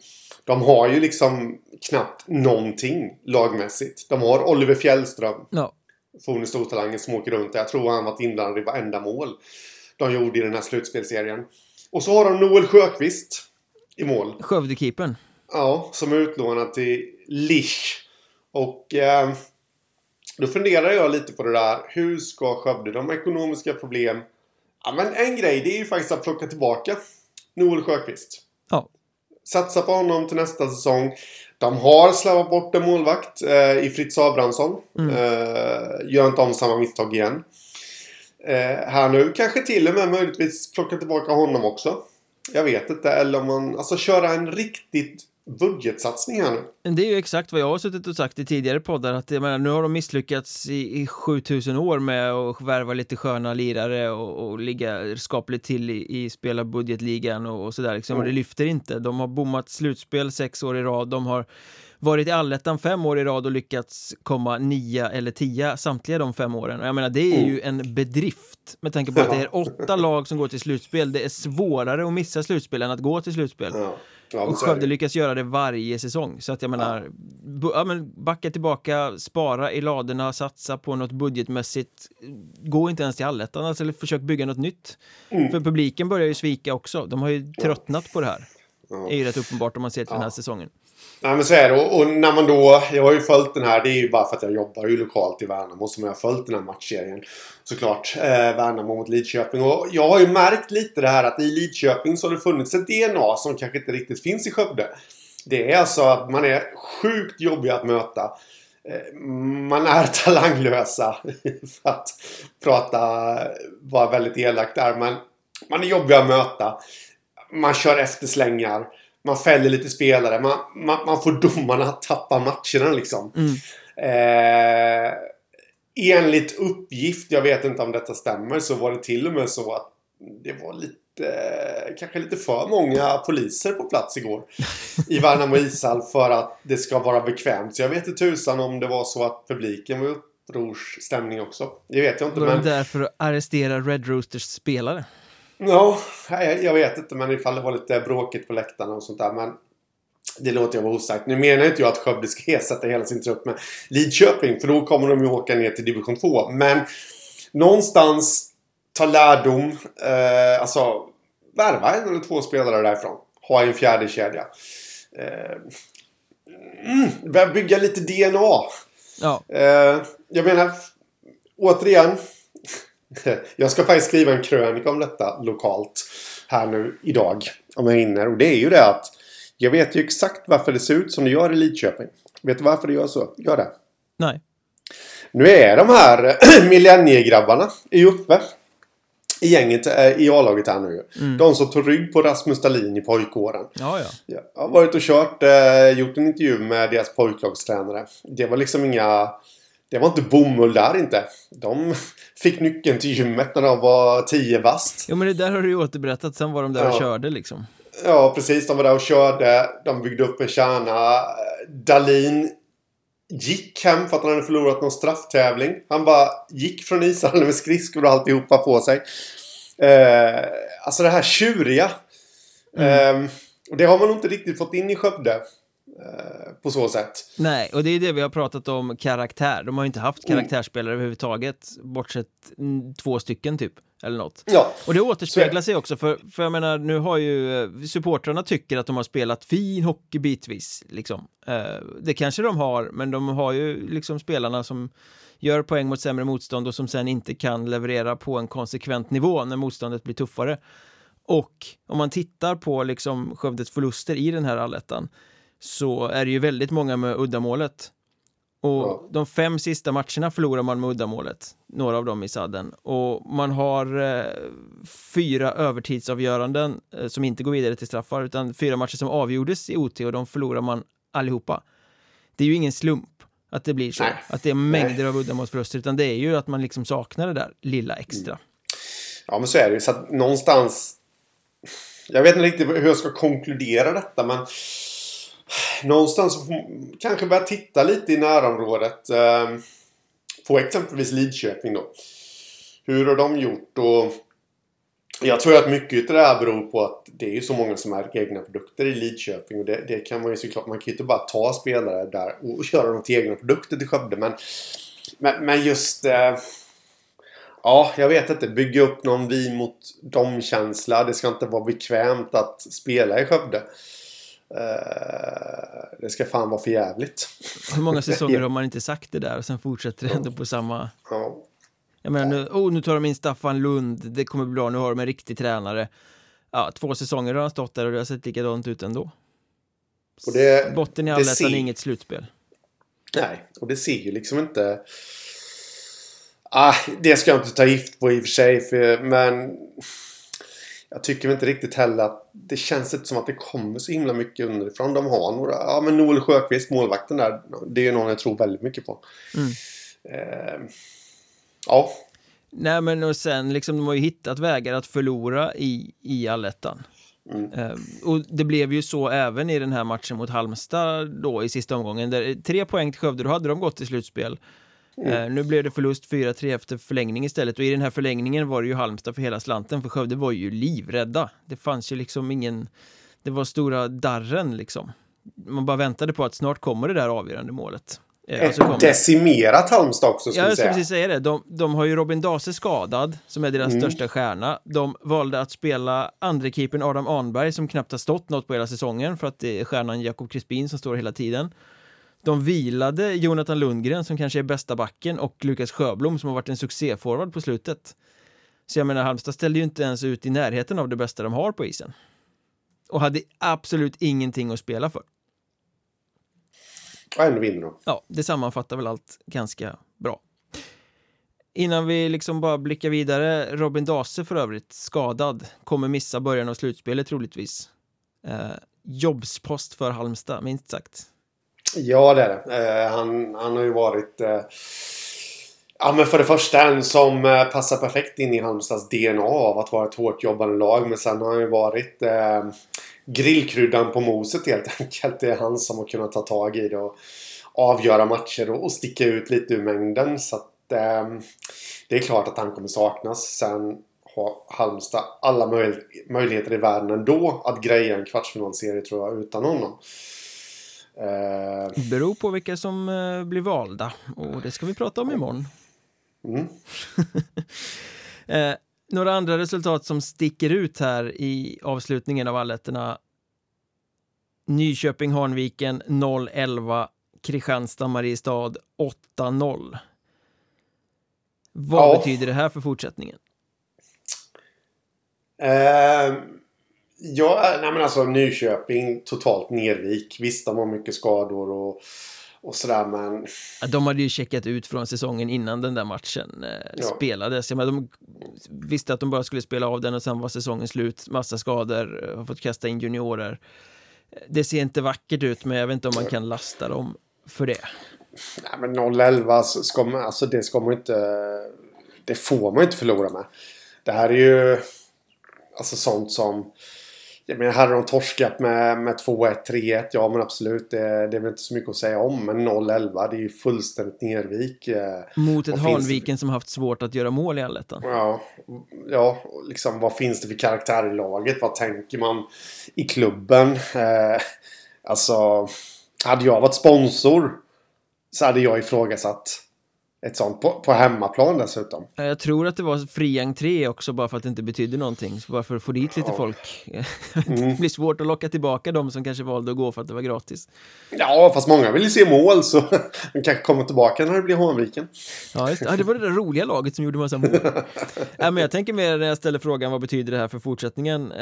De har ju liksom knappt någonting lagmässigt. De har Oliver Fjällström. Ja. Forne stortalangen som åker runt. Jag tror han varit inblandad i varenda mål de gjorde i den här slutspelserien. Och så har de Noel Sjöqvist i mål. Skövdekeepern. Ja, som är utlånad till Lisch. Och eh, då funderar jag lite på det där. Hur ska Skövde, de ekonomiska problem. Ja, men en grej det är ju faktiskt att plocka tillbaka Noel Sjöqvist. Ja. Satsa på honom till nästa säsong. De har slarvat bort en målvakt eh, i Fritz Abrahamsson. Mm. Eh, gör inte om samma misstag igen. Eh, här nu kanske till och med möjligtvis plocka tillbaka honom också. Jag vet inte. Eller om man, alltså köra en riktigt budgetsatsning här nu. Det är ju exakt vad jag har suttit och sagt i tidigare poddar att jag menar, nu har de misslyckats i, i 7000 år med att värva lite sköna lirare och, och ligga skapligt till i, i spela budgetligan och, och sådär liksom. Mm. Och det lyfter inte. De har bommat slutspel sex år i rad. De har varit i allettan fem år i rad och lyckats komma nia eller tia samtliga de fem åren. Och jag menar, det är ju mm. en bedrift med tanke på att det är åtta lag som går till slutspel. Det är svårare att missa slutspel än att gå till slutspel. Ja. Ja, och Skövde lyckas göra det varje säsong. Så att jag menar, ja. ja. men backa tillbaka, spara i ladorna, satsa på något budgetmässigt. Gå inte ens till allettan, alltså, eller försök bygga något nytt. Mm. För publiken börjar ju svika också. De har ju tröttnat på det här. Ja. Det är ju rätt uppenbart om man ser till den här säsongen. Nej men så är det. Och, och, när man då... Jag har ju följt den här. Det är ju bara för att jag jobbar ju lokalt i Värnamo som jag har följt den här matchserien. Såklart. Eh, Värnamo mot Lidköping. Och jag har ju märkt lite det här att i Lidköping så har det funnits ett DNA som kanske inte riktigt finns i Skövde. Det är alltså att man är sjukt jobbig att möta. Eh, man är talanglösa. för att prata, vara väldigt elakt där. Men man är jobbig att möta. Man kör efterslängar man fäller lite spelare. Man, man, man får domarna att tappa matcherna liksom. Mm. Eh, enligt uppgift, jag vet inte om detta stämmer, så var det till och med så att det var lite kanske lite för många poliser på plats igår i Värnamo ishall för att det ska vara bekvämt. Så jag vet inte tusan om det var så att publiken var upprorsstämning också. Det vet jag inte. Var men... de där för att arrestera Red Roosters spelare? Ja, jag vet inte. Men ifall det var lite bråkigt på läktarna och sånt där. Men det låter jag vara osagt. Nu menar inte jag att Skövde ska ersätta hela sin trupp med Lidköping. För då kommer de ju åka ner till division 2. Men någonstans ta lärdom. Eh, alltså värva en eller två spelare därifrån. Ha en fjärde kedja. Eh, mm, bygga lite DNA. Ja. Eh, jag menar, återigen. Jag ska faktiskt skriva en krönika om detta lokalt här nu idag. Om jag hinner. Och det är ju det att jag vet ju exakt varför det ser ut som det gör i Lidköping. Vet du varför det gör så? Gör det? Nej. Nu är de här millenniegrabbarna är uppe i gänget eh, i A-laget här nu. Mm. De som tog rygg på Rasmus Dahlin i pojkåren. Ja, ja. Jag har varit och kört, eh, gjort en intervju med deras pojklagstränare. Det var liksom inga det var inte bomull där inte. De fick nyckeln till gymmet när de var tio bast. Jo men det där har du ju återberättat. Sen var de där ja. och körde liksom. Ja precis, de var där och körde. De byggde upp en kärna. Dalin gick hem för att han hade förlorat någon strafftävling. Han bara gick från ishallen med skridskor och alltihopa på sig. Eh, alltså det här tjuriga. Mm. Eh, och det har man nog inte riktigt fått in i Skövde. Eh, på så sätt. Nej, och det är det vi har pratat om karaktär. De har ju inte haft mm. karaktärsspelare mm. överhuvudtaget, bortsett två stycken typ. Eller något. Ja. Och det återspeglar sig också, för, för jag menar, nu har ju eh, supportrarna tycker att de har spelat fin hockey bitvis, liksom. Eh, det kanske de har, men de har ju liksom spelarna som gör poäng mot sämre motstånd och som sen inte kan leverera på en konsekvent nivå när motståndet blir tuffare. Och om man tittar på liksom Skövdes förluster i den här allettan så är det ju väldigt många med uddamålet. Och Ja. de fem sista matcherna förlorar man med uddamålet, några av dem i sadden. Och man har eh, fyra övertidsavgöranden eh, som inte går vidare till straffar, utan fyra matcher som avgjordes i OT och de förlorar man allihopa. Det är ju ingen slump att det blir så, Nej. att det är mängder av uddamålsförluster, utan det är ju att man liksom saknar det där lilla extra. Ja, men så är det ju. Så att någonstans... Jag vet inte riktigt hur jag ska konkludera detta, men... Någonstans kanske börja titta lite i närområdet. Eh, på exempelvis Lidköping då. Hur har de gjort? Och jag tror att mycket av det här beror på att det är ju så många som är egna produkter i Lidköping. Och det, det kan man ju såklart... Man kan ju inte bara ta spelare där och köra dem till egna produkter till Skövde. Men, men, men just... Eh, Ja, jag vet inte. Bygga upp någon vi mot dem-känsla. Det ska inte vara bekvämt att spela i Skövde. Eh, det ska fan vara för jävligt. Hur många säsonger har man inte sagt det där och sen fortsätter det ändå på samma... Ja. Jag menar nu, oh, nu tar de in Staffan Lund, det kommer bli bra, nu har de en riktig tränare. Ja, två säsonger har han stått där och det har sett likadant ut ändå. Och det- Botten i allettan ser- inget slutspel. Nej, och det ser ju liksom inte... Ah, det ska jag inte ta gift på i och för sig. För, men jag tycker inte riktigt heller att det känns inte som att det kommer så himla mycket underifrån. De har några... Ja, men Noel Sjöqvist, målvakten där. Det är ju någon jag tror väldigt mycket på. Mm. Eh, ja, Nej men och sen liksom, de har ju hittat vägar att förlora i, i allettan. Mm. Eh, och det blev ju så även i den här matchen mot Halmstad då i sista omgången. Där, tre poäng till Skövde, då hade de gått till slutspel. Eh, nu blev det förlust 4-3 efter förlängning istället och i den här förlängningen var det ju Halmstad för hela slanten för Skövde var ju livrädda. Det fanns ju liksom ingen, det var stora darren liksom. Man bara väntade på att snart kommer det där avgörande målet. Eh, och så kom ett det. decimerat Halmstad också ska Ja, jag ska precis säga det. De, de har ju Robin Dase skadad, som är deras största stjärna. De valde att spela andre keepern Adam Arnberg, som knappt har stått något på hela säsongen, för att det är stjärnan Jakob Crispin som står hela tiden. De vilade Jonathan Lundgren, som kanske är bästa backen, och Lukas Sjöblom, som har varit en succéforward på slutet. Så jag menar, Halmstad ställde ju inte ens ut i närheten av det bästa de har på isen. Och hade absolut ingenting att spela för. Och ändå vinner de. Ja, det sammanfattar väl allt ganska bra. Innan vi liksom bara blickar vidare, Robin Dase för övrigt, skadad, kommer missa början av slutspelet troligtvis. Eh, jobbspost för Halmstad, minst sagt. Ja, det är det. Eh, han, han har ju varit... Eh, ja, men för det första en som eh, passar perfekt in i Halmstads DNA av att vara ett hårt jobbande lag. Men sen har han ju varit eh, grillkryddan på moset helt enkelt. Det är han som har kunnat ta tag i det och avgöra matcher och, och sticka ut lite ur mängden. Så att eh, det är klart att han kommer saknas. Sen har Halmstad alla möj möjligheter i världen ändå att greja en kvartsfinalserie tror jag utan honom. Eh, Beror på vilka som eh, blir valda och det ska vi prata om imorgon. mm. Eh, några andra resultat som sticker ut här i avslutningen av alletterna. Nyköping-Hanviken 0-11, Kristianstad-Mariestad 8-0. Vad Ja. betyder det här för fortsättningen? Eh, ja, nej men alltså Nyköping totalt nervik. Visst, de har mycket skador och, och sådär men... De hade ju checkat ut från säsongen innan den där matchen eh, Ja. spelades. Jag menar, de visste att de bara skulle spela av den och sen var säsongen slut. Massa skador, eh, har fått kasta in juniorer. Eh, Det ser inte vackert ut, men jag vet inte om man kan lasta dem för det. Nej men 0-11 så ska man, alltså det ska man inte... Det får man inte förlora med. Det här är ju... Alltså sånt som... Jag menar, hade de torskat med, med 2-1, 3-1, ja men absolut. Det, det är väl inte så mycket att säga om. Men 0-11, det är ju fullständigt nervik. eh. Mot ett finns? Hanviken som haft svårt att göra mål i allettan. Ja, ja, liksom vad finns det för karaktär i laget? Vad tänker man i klubben? Eh, alltså, hade jag varit sponsor så hade jag ifrågasatt ett sånt på, på hemmaplan dessutom. Jag tror att det var fri entré också bara för att det inte betydde någonting. Så bara för att få dit lite ja. folk. Mm. det blir svårt att locka tillbaka de som kanske valde att gå för att det var gratis. Ja, fast många vill ju se mål så de kanske kommer tillbaka när det blir Hanviken. Ja, ja, det var det där roliga laget som gjorde massa mål. ja, men jag tänker mer när jag ställer frågan vad betyder det här för fortsättningen?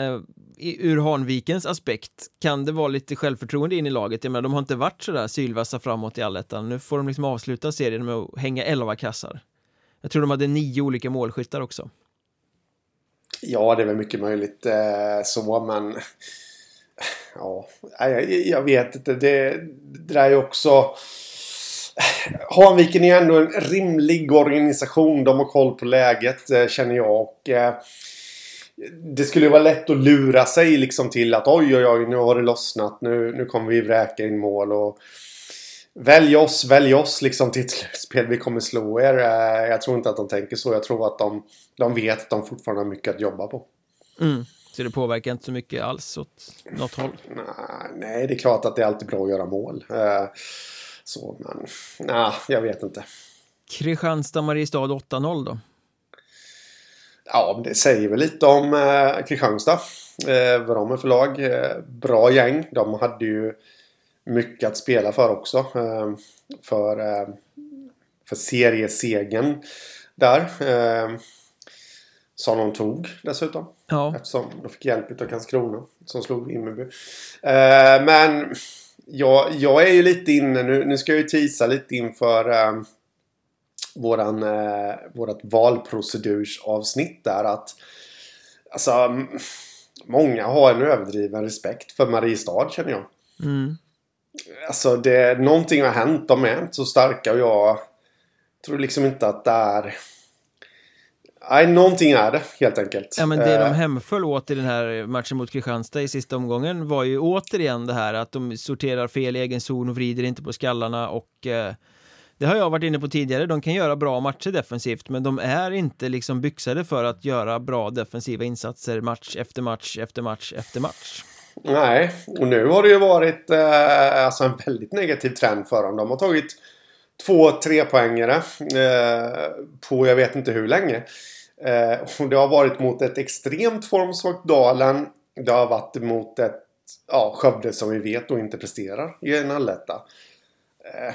Ur Hanvikens aspekt kan det vara lite självförtroende in i laget. Jag menar, de har inte varit sådär sylvassa framåt i allettan. Nu får de liksom avsluta serien med att hänga 11 kassar. Jag tror de hade nio olika målskyttar också. Ja, det är väl mycket möjligt eh, så, men... Ja, jag, jag vet inte. Det, det där är ju också... Hanviken är ju ändå en rimlig organisation. De har koll på läget, eh, känner jag. Och, eh, det skulle vara lätt att lura sig liksom till att oj, oj, oj, nu har det lossnat. Nu, nu kommer vi vräka in mål. Och, Välj oss, välj oss liksom till ett slutspel. Vi kommer slå er. Eh, jag tror inte att de tänker så. Jag tror att de, de vet att de fortfarande har mycket att jobba på. Mm. Så det påverkar inte så mycket alls åt något håll? Nej, det är klart att det är alltid bra att göra mål. Eh, så, men nej, jag vet inte. Kristianstad-Mariestad 8-0 då? Ja, det säger väl lite om eh, Kristianstad. Eh, vad de är för lag. Eh, bra gäng. De hade ju mycket att spela för också. Eh, för, eh, för seriesegen där. Eh, som de tog dessutom. Ja. Eftersom de fick hjälp av Karlskrona som slog Vimmerby. Men jag, jag är ju lite inne nu. Nu ska jag ju tisa lite inför eh, våran, eh, vårat valprocedursavsnitt där. Att alltså, många har en överdriven respekt för Mariestad känner jag. Mm. Alltså det, någonting har hänt. De är inte så starka och jag tror liksom inte att det är... Nej, någonting är det helt enkelt. Ja, men det de eh. hemföll åt i den här matchen mot Kristianstad i sista omgången var ju återigen det här att de sorterar fel i egen zon och vrider inte på skallarna och eh, det har jag varit inne på tidigare, de kan göra bra matcher defensivt men de är inte liksom byxade för att göra bra defensiva insatser match efter match efter match efter match. Nej, och nu har det ju varit eh, alltså en väldigt negativ trend för dem. De har tagit två trepoängare eh, på jag vet inte hur länge. Eh, och det har varit mot ett extremt formsvagt Dalen. Det har varit mot ett ja, Skövde som vi vet då inte presterar i en alletta. Eh,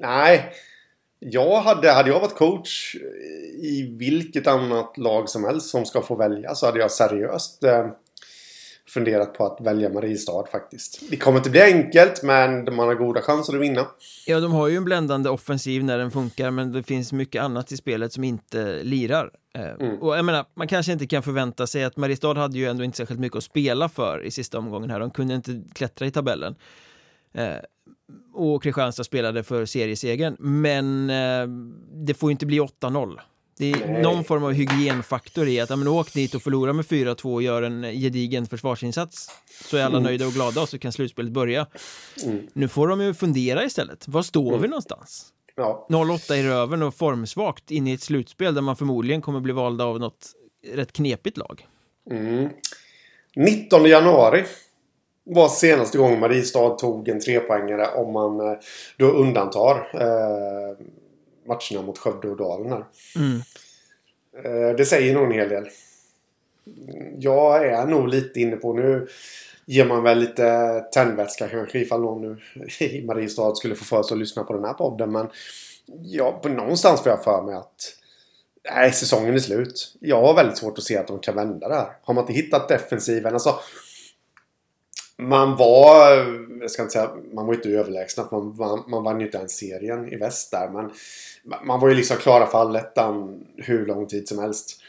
nej, jag hade, hade jag varit coach i vilket annat lag som helst som ska få välja så hade jag seriöst eh, funderat på att välja Mariestad faktiskt. Det kommer inte bli enkelt men man har goda chanser att vinna. Ja, de har ju en bländande offensiv när den funkar men det finns mycket annat i spelet som inte lirar. Eh, mm. Och jag menar, man kanske inte kan förvänta sig att Mariestad hade ju ändå inte särskilt mycket att spela för i sista omgången här. De kunde inte klättra i tabellen. Och Kristianstad spelade för seriesegern, men eh, det får ju inte bli 8-0. Det är Nej. någon form av hygienfaktor i att ja, men åk dit och förlora med 4-2 och gör en gedigen försvarsinsats så är alla mm. nöjda och glada och så kan slutspelet börja. Mm. Nu får de ju fundera istället. Var står mm. vi någonstans? Ja. 0-8 i röven och formsvagt in i ett slutspel där man förmodligen kommer bli valda av något rätt knepigt lag. 19 mm. januari var senaste gången Mariestad tog en trepoängare om man eh, då undantar eh, matcherna mot Skövde och Dalen här. Mm. Eh, det säger nog en hel del. Jag är nog lite inne på nu ger man väl lite tändvätska kanske ifall någon nu i Mariestad skulle få för sig att lyssna på den här podden. Men ja, på någonstans får jag för mig att nej, säsongen är slut. Jag har väldigt svårt att se att de kan vända det här. Har man inte hittat defensiven, alltså man var, jag ska inte säga, man var inte överlägsna. Man, man, man vann ju inte ens serien i väst där. Men man var ju liksom klara för allettan hur lång tid som helst.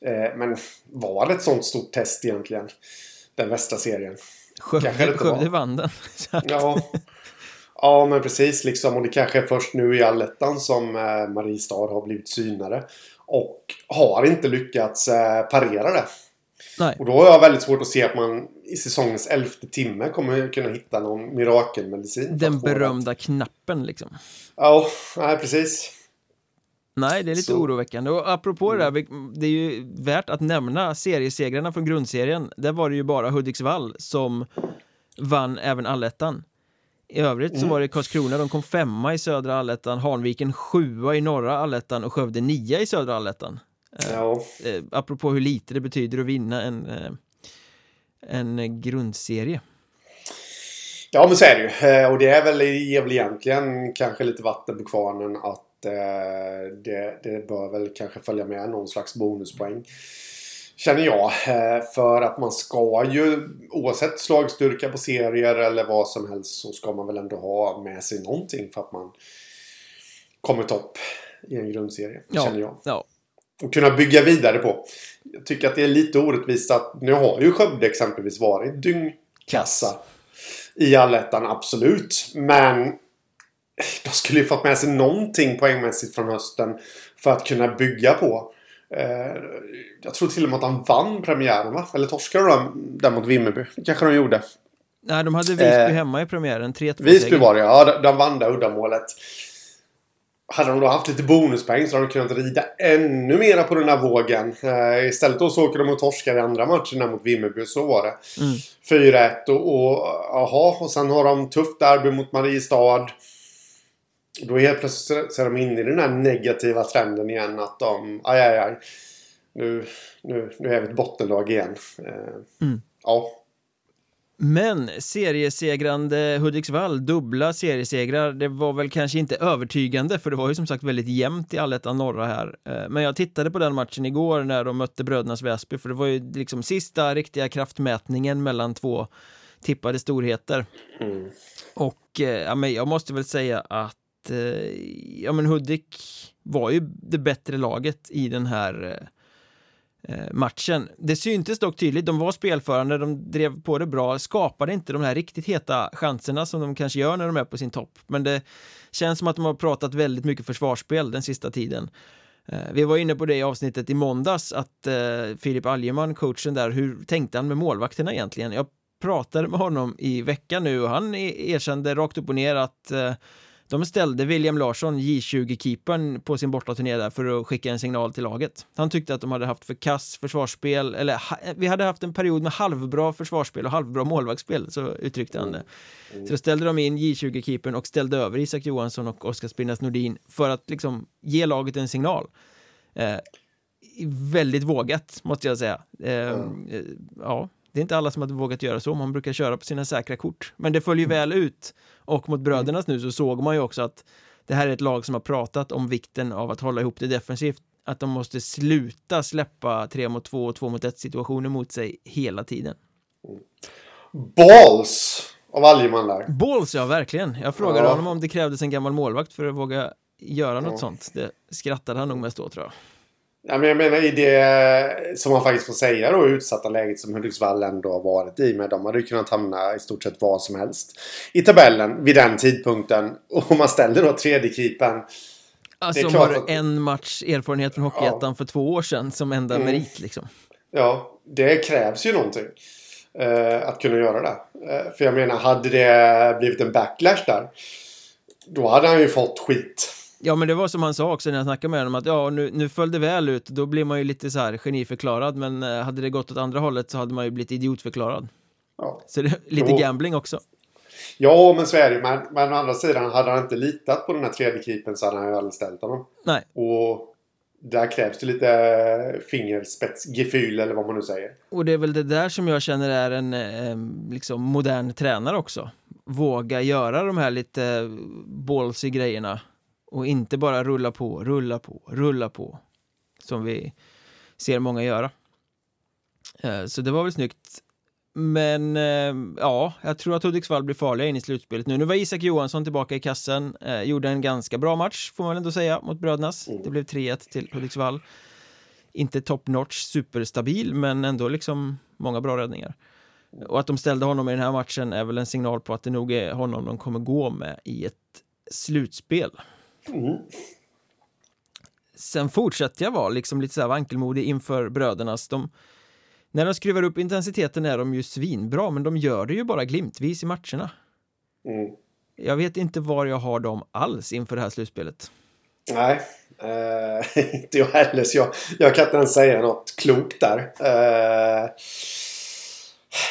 Eh, men var det ett sånt stort test egentligen? Den västra serien? Skövde, vann den. ja. ja, men precis liksom. Och det kanske är först nu i allettan som eh, Mariestad har blivit synare. Och har inte lyckats eh, parera det. Nej. Och då har jag väldigt svårt att se att man i säsongens elfte timme kommer kunna hitta någon mirakelmedicin. Den berömda knappen liksom. Ja, nej precis. Nej, det är lite Så. oroväckande. Och apropå mm. det där, det är ju värt att nämna seriesegrarna från grundserien. Där var det ju bara Hudiksvall som vann även allettan. I övrigt så Mm. var det Karlskrona, de kom femma i södra allettan, Hanviken sjua i norra allettan och Skövde nia i södra allettan. Ja. Eh, apropå hur lite det betyder att vinna en, eh, en grundserie. Ja, men så är det ju. Eh, Och det är väl, ger väl egentligen kanske lite vatten på kvarnen att eh, det, det bör väl kanske följa med någon slags bonuspoäng. Känner jag. Eh, för att man ska ju, oavsett slagstyrka på serier eller vad som helst, så ska man väl ändå ha med sig någonting för att man kommer topp i en grundserie. Känner jag. ja. Och kunna bygga vidare på. Jag tycker att det är lite orättvist att nu har ju Skövde exempelvis varit dyngkassa i allettan, absolut. Men de skulle ju fått med sig någonting poängmässigt från hösten för att kunna bygga på. Eh, Jag tror till och med att han vann premiären va? Eller torskade de där mot Vimmerby? Kanske de gjorde. Nej, de hade Visby Eh, hemma i premiären, 3-2 Visby var det ja. De- De vann det uddamålet. Hade de då haft lite bonuspoäng så hade de kunnat rida ännu mera på den här vågen. Eh, istället då så åker de och torskar i andra matchen där mot Vimmerby. Så var det. Mm. 4-1 och, och jaha. Och sen har de tufft derby mot Mariestad. Då helt plötsligt så är de inne i den här negativa trenden igen. Att de, aj aj aj. Nu, nu, nu är vi ett bottenlag igen. Eh, Mm. Ja. Men seriesegrande Hudiksvall, dubbla seriesegrar, det var väl kanske inte övertygande för det var ju som sagt väldigt jämnt i allettan norra här. Eh, Men jag tittade på den matchen igår när de mötte Brödernas Väsby för det var ju liksom sista riktiga kraftmätningen mellan två tippade storheter. Mm. Och eh, ja, men jag måste väl säga att eh, ja, men Hudik var ju det bättre laget i den här Eh, matchen. Det syntes dock tydligt, de var spelförande, de drev på det bra, skapade inte de här riktigt heta chanserna som de kanske gör när de är på sin topp. Men det känns som att de har pratat väldigt mycket försvarsspel den sista tiden. Eh, vi var inne på det i avsnittet i måndags att eh, Filip Algeman, coachen där, hur tänkte han med målvakterna egentligen? Jag pratade med honom i veckan nu och han e-, erkände rakt upp och ner att de ställde William Larsson, J20-keepern, på sin bortaturné där för att skicka en signal till laget. Han tyckte att de hade haft för kass försvarsspel, eller vi hade haft en period med halvbra försvarsspel och halvbra målvaktsspel, så uttryckte han det. Så ställde de in J20-keepern och ställde över Isak Johansson och Oskar Spinnas Nordin för att liksom ge laget en signal. Eh, väldigt vågat, måste jag säga. Eh, eh, ja, det är inte alla som hade vågat göra så, man brukar köra på sina säkra kort. Men det följer väl ut. Och mot brödernas nu så såg man ju också att det här är ett lag som har pratat om vikten av att hålla ihop det defensivt. Att de måste sluta släppa 3 mot 2 och 2 mot 1 situationer mot sig hela tiden. Balls av Algeman där. Balls, ja verkligen. Jag frågade Ja. honom om det krävdes en gammal målvakt för att våga göra något Ja. sånt. Det skrattade han nog mest åt tror jag. Ja, men jag menar i det som man faktiskt får säga då utsatta läget som Hudiksvall ändå har varit i med. De hade ju kunnat hamna i stort sett var som helst i tabellen vid den tidpunkten. Och om man ställer då tredje keepern Alltså de har att- en match erfarenhet från Hockeyettan för två år sedan som enda Mm. merit liksom. Ja, det krävs ju någonting. Eh, att kunna göra det. Eh, för jag menar, hade det blivit en backlash där. Då hade han ju fått skit. Ja men det var som han sa också när jag snackade med honom att ja nu, nu föll det väl ut då blir man ju lite så här geniförklarad men eh, hade det gått åt andra hållet så hade man ju blivit idiotförklarad. Ja, Så det är lite Jo. gambling också. ja men så är det. Men, men å andra sidan, hade han inte litat på den här tredje keepern så hade han ju aldrig ställt honom. Nej, Och där krävs det lite fingerspetsgefühl eller vad man nu säger. och det är väl det där som jag känner är en eh, liksom modern tränare också. Våga göra de här lite ballsy grejerna och inte bara rulla på, rulla på, rulla på som vi ser många göra. Eh, Så det var väl snyggt. Men eh, ja, jag tror att Hudiksvall blir farliga in i slutspelet nu. Nu var Isak Johansson tillbaka i kassen, eh, gjorde en ganska bra match får man väl ändå säga mot Brödernas. Mm. Det blev 3-1 till Hudiksvall. Inte top notch, superstabil, men ändå liksom många bra räddningar. Och att de ställde honom i den här matchen är väl en signal på att det nog är honom de kommer gå med i ett slutspel. Mm. Sen fortsätter jag vara liksom lite så här vankelmodig inför brödernas. De, när de skruvar upp intensiteten är de ju svinbra, men de gör det ju bara glimtvis i matcherna. Mm. Jag vet inte var jag har dem alls inför det här slutspelet. Nej, eh, inte jag heller. Så jag, jag kan inte ens säga något klokt där. Eh,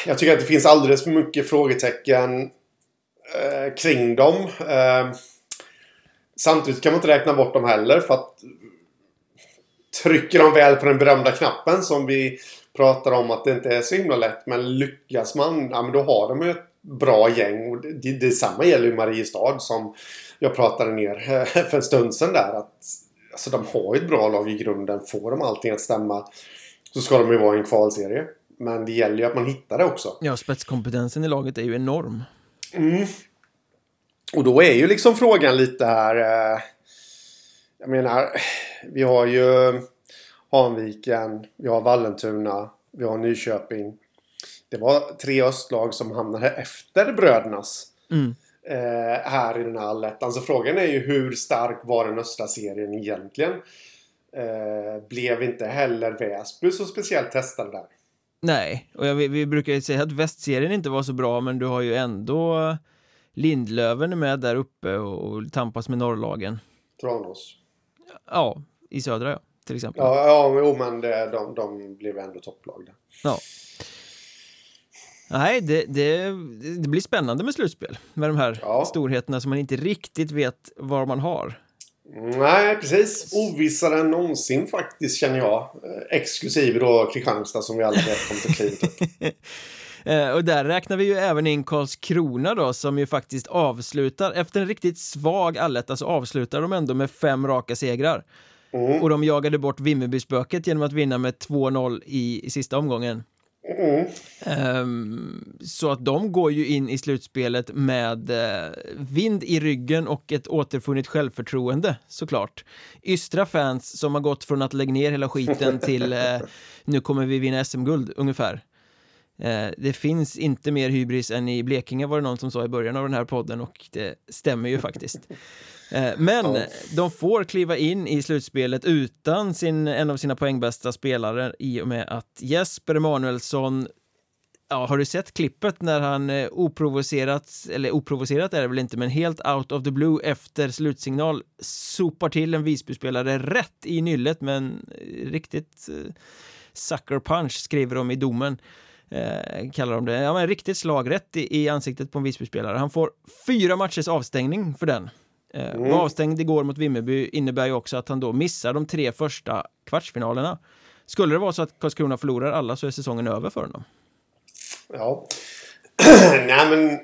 jag tycker att det finns alldeles för mycket frågetecken. eh, kring dem. Samtidigt kan man inte räkna bort dem heller för att trycker de väl på den berömda knappen som vi pratar om att det inte är så himla lätt. Men lyckas man, ja men då har de ett bra gäng. Och det, detsamma gäller ju Mariestad som jag pratade ner för en stund sedan där. Att, alltså de har ju ett bra lag i grunden. Får de allting att stämma så ska de ju vara i en kvalserie. Men det gäller ju att man hittar det också. Ja, spetskompetensen i laget är ju enorm. Mm. Och då är ju liksom frågan lite här. Eh, jag menar, vi har ju Hanviken, vi har Vallentuna, vi har Nyköping. Det var tre östlag som hamnade efter brödernas. Mm. Eh, här i den här allettan. Så frågan är ju hur stark var den östra serien egentligen? Eh, blev inte heller Väsby så speciellt testade där. Nej, och jag, vi, vi brukar ju säga att västserien inte var så bra men du har ju ändå Lindlöven är med där uppe och, och tampas med norrlagen. Tranås. Ja, i södra ja, till exempel. Ja, ja jo, men det, de, de blev ändå topplag där. Ja. Nej, det, det, det blir spännande med slutspel med de här Ja. storheterna som man inte riktigt vet var man har. Nej, precis. Ovissare än någonsin faktiskt känner jag. Eh, Exklusive då Kristianstad som vi alla vet kommer till klivet upp. Eh, och där räknar vi ju även in Karlskrona då som ju faktiskt avslutar efter en riktigt svag alletta så avslutar de ändå med fem raka segrar. Mm. Och de jagade bort Vimmerbyspöket genom att vinna med 2-0 i, i sista omgången. Mm. Ehm, så att de går ju in i slutspelet med eh, vind i ryggen och ett återfunnit självförtroende såklart. Ystra fans som har gått från att lägga ner hela skiten till eh, nu kommer vi vinna SM-guld ungefär. Eh, det finns inte mer hybris än i Blekinge var det någon som sa i början av den här podden och det stämmer ju faktiskt. Eh, Men Ja. de får kliva in i slutspelet utan sin, en av sina poängbästa spelare i och med att Jesper Emanuelsson Ja, har du sett klippet när han eh, oprovocerat, eller oprovocerat är det väl inte, men helt out of the blue efter slutsignal sopar till en Visbyspelare rätt i nyllet men riktigt eh, sucker punch skriver de i domen. Eh, kallar de det. Ja, men riktigt slag rätt i, i ansiktet på en Visbyspelare. Han får fyra matchers avstängning för den. Eh, Mm. Var avstängd igår mot Vimmerby innebär ju också att han då missar de tre första kvartsfinalerna. Skulle det vara så att Karlskrona förlorar alla så är säsongen över för honom. Ja. Nej men... eh,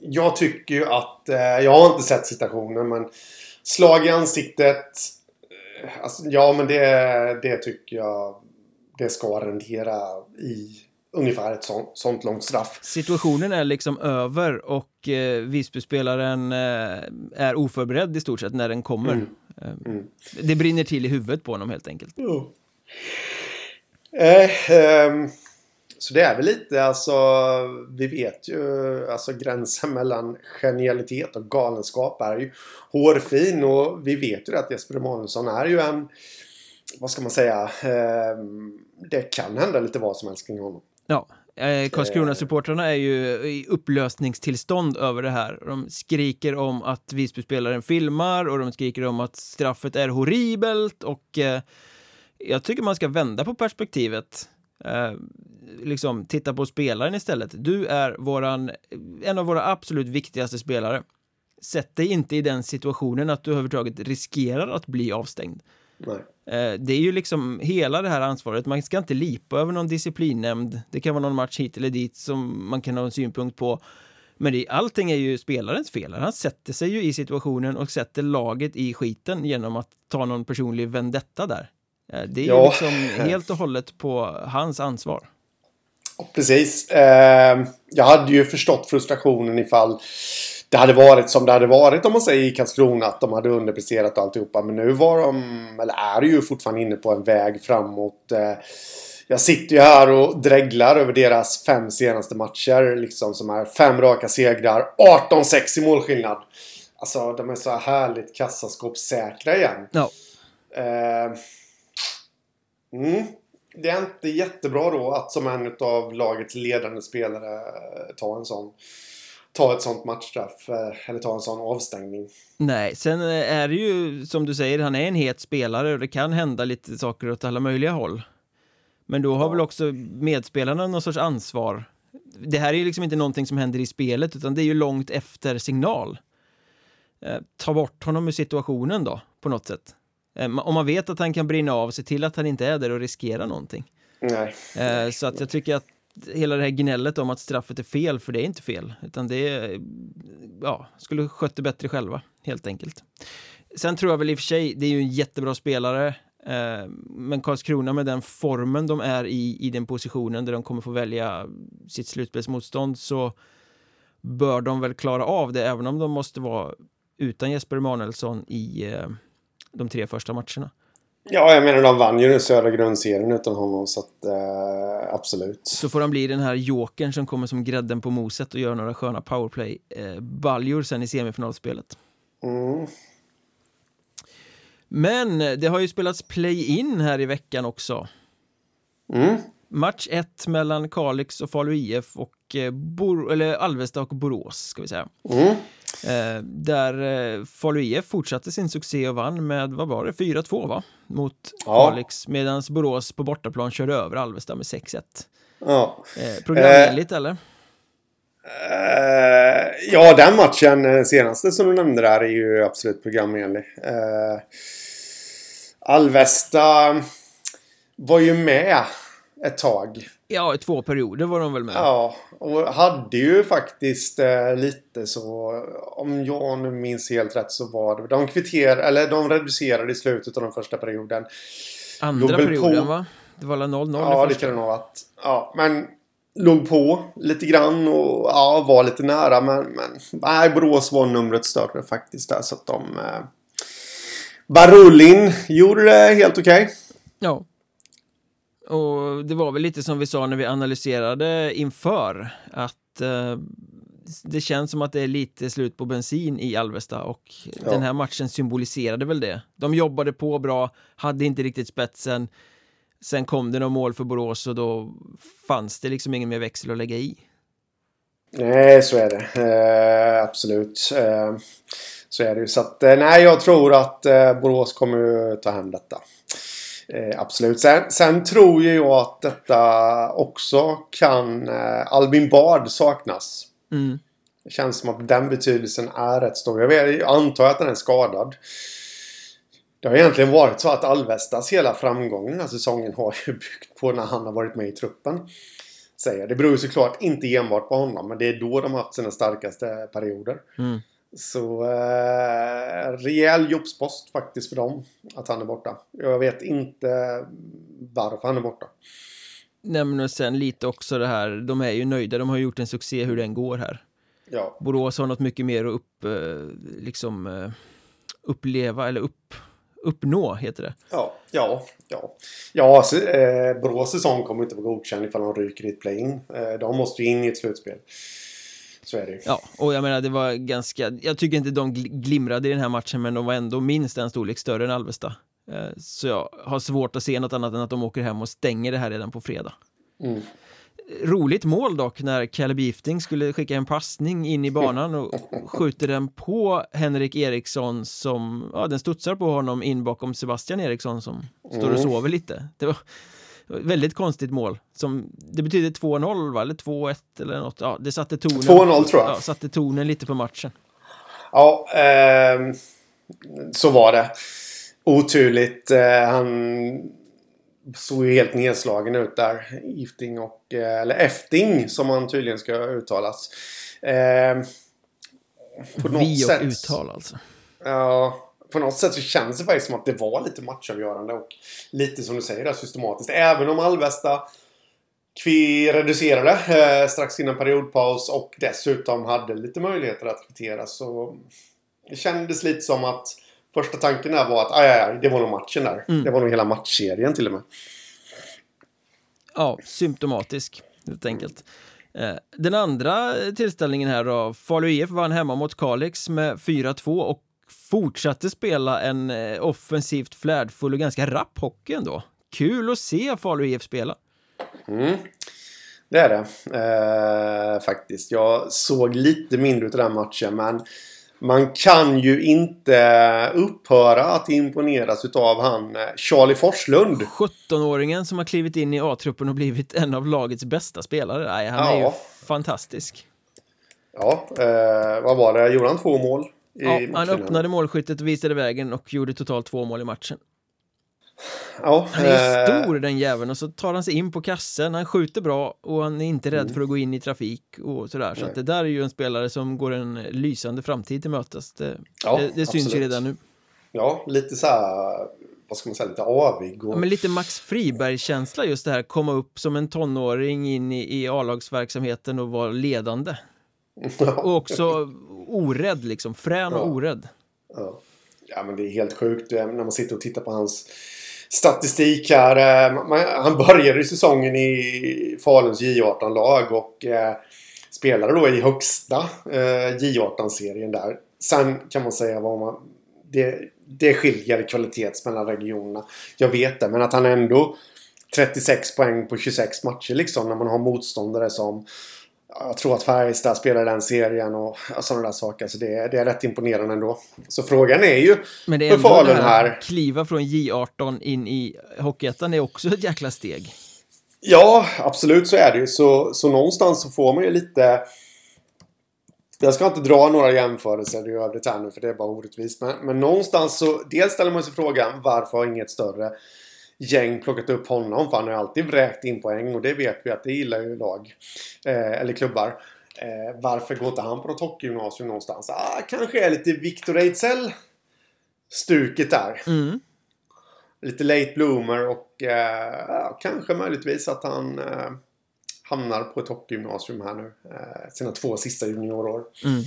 Jag tycker ju att... Eh, jag har inte sett situationen men... Slag i ansiktet. Alltså, ja men det, det tycker jag... Det ska rendera i ungefär ett sånt, sånt långt straff. Situationen är liksom över och eh, Visbyspelaren eh, är oförberedd i stort sett när den kommer. Mm. Eh, Mm. Det brinner till i huvudet på honom helt enkelt. Eh, ehm, så det är väl lite alltså, vi vet ju, alltså gränsen mellan genialitet och galenskap är ju hårfin och vi vet ju att Jesper Emanuelsson är ju en, vad ska man säga, ehm, det kan hända lite vad som helst kring honom. Ja, eh, Karlskrona-supportrarna är ju i upplösningstillstånd över det här. De skriker om att Visbyspelaren filmar och de skriker om att straffet är horribelt och eh, jag tycker man ska vända på perspektivet. Eh, liksom titta på spelaren istället. Du är våran, en av våra absolut viktigaste spelare. Sätt dig inte i den situationen att du överhuvudtaget riskerar att bli avstängd. Nej. Eh, Det är ju liksom hela det här ansvaret. Man ska inte lipa över någon disciplinnämnd. Det kan vara någon match hit eller dit som man kan ha en synpunkt på. Men det, allting är ju spelarens fel. Han sätter sig ju i situationen och sätter laget i skiten genom att ta någon personlig vendetta där. Eh, Det är ju Ja. liksom helt och hållet på hans ansvar. Precis. Eh, jag hade ju förstått frustrationen ifall det hade varit som det hade varit om man säger i Karlskrona. Att de hade underpresterat och alltihopa. Men nu var de, eller är ju fortfarande inne på en väg framåt. Eh, jag sitter ju här och dreglar över deras fem senaste matcher. Liksom som är fem raka segrar. 18-6 i målskillnad. Alltså de är så här härligt kassaskåpssäkra igen. Ja, Eh, mm. Det är inte jättebra då att som en av lagets ledande spelare ta en sån ta ett sånt matchstraff eh, eller ta en sån avstängning. nej, sen eh, är det ju som du säger, han är en het spelare och det kan hända lite saker åt alla möjliga håll. Men då har Ja. väl också medspelarna någon sorts ansvar Det här är ju liksom inte någonting som händer i spelet utan det är ju långt efter signal. Eh, ta bort honom ur situationen då, på något sätt. Om man vet att han kan brinna av, se till att han inte är där och riskerar någonting. Nej. Så att jag tycker att hela det här gnället om att straffet är fel, för det är inte fel, utan det är, ja, skulle skött det bättre själva, helt enkelt. Sen tror jag väl i och för sig, det är ju en jättebra spelare, eh, men Karlskrona med den formen de är i, i den positionen där de kommer få välja sitt slutspelsmotstånd så bör de väl klara av det, även om de måste vara utan Jesper Emanuelsson i eh, de tre första matcherna. Ja, jag menar de vann ju den södra grundserien utan honom så att eh, absolut. Så får han bli den här jokern som kommer som grädden på moset och gör några sköna powerplay eh, sen i semifinalspelet. Mm. Men det har ju spelats play-in här i veckan också. Mm. Match 1 mellan Kalix och Falu IF och eh, Bor eller Alvesta och Borås ska vi säga. Mm. Eh, där eh, Falu IF fortsatte sin succé och vann med, vad var det, 4-2 va? Mot Ja. Kalix, medan Borås på bortaplan körde över Alvesta med 6-1. Ja. Eh, programenligt eller? Eh, ja, den matchen, eh, senaste som du nämnde där, är ju absolut programenlig. Eh, Alvesta var ju med ett tag. Ja, i två perioder var de väl med. Ja, och hade ju faktiskt eh, lite så, om jag nu minns helt rätt så var det, de kvitterade, eller de reducerade i slutet av den första perioden. Andra perioden på- va? Det var väl 0-0 Ja, det kan det nog ha varit. Ja, men låg på lite grann och ja, var lite nära. Men, men nej, Borås var numret större faktiskt där. Så att de... Eh, Barulin gjorde det helt okej. Ja. Och det var väl lite som vi sa när vi analyserade inför att eh, det känns som att det är lite slut på bensin i Alvesta och Ja. den här matchen symboliserade väl det. De jobbade på bra, hade inte riktigt spetsen. Sen kom det några mål för Borås och då fanns det liksom ingen mer växel att lägga i. Nej, så är det. Eh, absolut. Eh, så är det ju. Så att, eh, nej, jag tror att eh, Borås kommer ta hem detta. Eh, absolut. Sen, sen tror jag att detta också kan... Eh, Albin Bard saknas. Mm. Det känns som att den betydelsen är rätt stor. Jag, vet, jag antar att den är skadad. Det har egentligen varit så att Alvestas hela framgång den här säsongen har ju byggt på när han har varit med i truppen. Säger. Det beror ju såklart inte enbart på honom, men det är då de har haft sina starkaste perioder. Mm. Så eh, rejäl jobbspost faktiskt för dem att han är borta. Jag vet inte varför han är borta. Nämner sen lite också det här, de är ju nöjda, de har gjort en succé hur den går här. Ja, Borås har något mycket mer att upp, eh, liksom, eh, uppleva eller upp, uppnå, heter det. Ja, ja, ja. Ja, så, eh, Borås säsong kommer inte vara godkänd ifall de ryker i ett play-in. Eh, de måste ju in i ett slutspel. Så är det. Ja, och jag menar det var ganska, jag tycker inte de gl- glimrade i den här matchen men de var ändå minst en storlek större än Alvesta. Eh, Så jag har svårt att se något annat än att de åker hem och stänger det här redan på fredag. Mm. Roligt mål dock när Caleb Gifting skulle skicka en passning in i banan och skjuter den på Henrik Eriksson som, ja den studsar på honom in bakom Sebastian Eriksson som står och Mm. sover lite. Det var väldigt konstigt mål. Som, det betyder 2-0 va? Eller 2-1 eller något. Ja, det satte tonen. 2-0 tror jag. Ja, satte tonen lite för matchen. Ja, ehm, så var det. Oturligt. Eh, han såg ju helt nedslagen ut där. Gifting och... Eh, eller Efting som han tydligen ska uttalas. Ehm, på något Vi och sätt. uttal alltså. Ja, på något sätt så känns det faktiskt som att det var lite matchavgörande och lite som du säger där systematiskt. Även om Alvesta reducerade eh, strax innan periodpaus och dessutom hade lite möjligheter att kvittera så det kändes lite som att första tanken där var att aj, aj, aj, det var nog matchen där. Mm. Det var nog hela matchserien till och med. Ja, symptomatisk helt enkelt. Eh, Den andra tillställningen här då, Falu IF vann hemma mot Kalix med 4-2 och fortsatte spela en eh, offensivt flärdfull och ganska rapp hockey ändå. Kul att se Falu IF spela. Mm. Det är det. Eh, faktiskt. Jag såg lite mindre av den matchen men man kan ju inte upphöra att imponeras utav han eh, Charlie Forslund. 17-åringen som har klivit in i A-truppen och blivit en av lagets bästa spelare. Nej, han är ju fantastisk. Ja, eh, vad var det? Gjorde han två mål? Ja, han öppnade målskyttet och visade vägen och gjorde totalt två mål i matchen. Ja, han är eh... stor den jäveln och så tar han sig in på kassen, han skjuter bra och han är inte rädd mm. för att gå in i trafik och sådär. Så det där är ju en spelare som går en lysande framtid till mötes. Det, ja, det, det syns ju redan nu. Ja, lite så här, vad ska man säga, lite avig. Och... Ja, men lite Max Friberg-känsla just det här, komma upp som en tonåring in i, i A-lagsverksamheten och vara ledande. Ja. Och också orädd liksom, frän och orädd. Ja. ja, men det är helt sjukt när man sitter och tittar på hans statistik här. Eh, han började säsongen i Faluns J18-lag och eh, spelade då i högsta eh, J18-serien där. Sen kan man säga vad man... Det, det skiljer kvalitets mellan regionerna. Jag vet det, men att han ändå 36 poäng på 26 matcher liksom när man har motståndare som jag tror att Färjestad spelar den serien och sådana där saker. Så det är, det är rätt imponerande ändå. Så frågan är ju Men det är för Falun här. Att kliva från J18 in i Hockeyettan är också ett jäkla steg. Ja, absolut så är det ju. Så, så någonstans så får man ju lite... Jag ska inte dra några jämförelser i övrigt här nu för det är bara orättvist. Men, men någonstans så... Dels ställer man sig frågan varför har inget större gäng plockat upp honom. För han har alltid vräkt in poäng och det vet vi att det gillar ju lag. Eh, eller klubbar. Eh, varför går inte han på något hockeygymnasium någonstans? Ah, kanske är lite Victor Ejdsell stuket där. Mm. Lite late bloomer och eh, kanske möjligtvis att han eh, hamnar på ett hockeygymnasium här nu. Eh, sina två sista juniorår. Mm.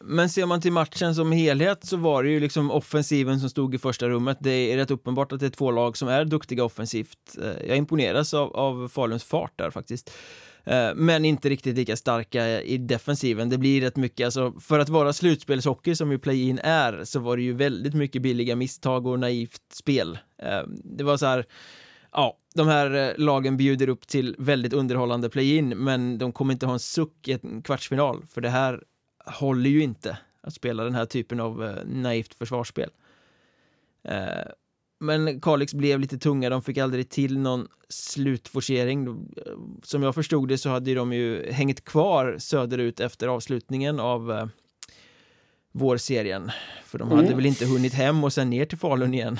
Men ser man till matchen som helhet så var det ju liksom offensiven som stod i första rummet. Det är rätt uppenbart att det är två lag som är duktiga offensivt. Eh, jag imponeras av, av Faluns fart där faktiskt. Eh, men inte riktigt lika starka i defensiven. Det blir rätt mycket, alltså för att vara slutspelshockey som ju play-in är så var det ju väldigt mycket billiga misstag och naivt spel. Eh, det var så här ja, de här lagen bjuder upp till väldigt underhållande play-in men de kommer inte ha en suck i en kvartsfinal för det här håller ju inte att spela den här typen av eh, naivt försvarsspel. Eh, men Kalix blev lite tunga, de fick aldrig till någon slutforcering. Som jag förstod det så hade de ju hängt kvar söderut efter avslutningen av eh, vårserien. För de hade mm. väl inte hunnit hem och sen ner till Falun igen.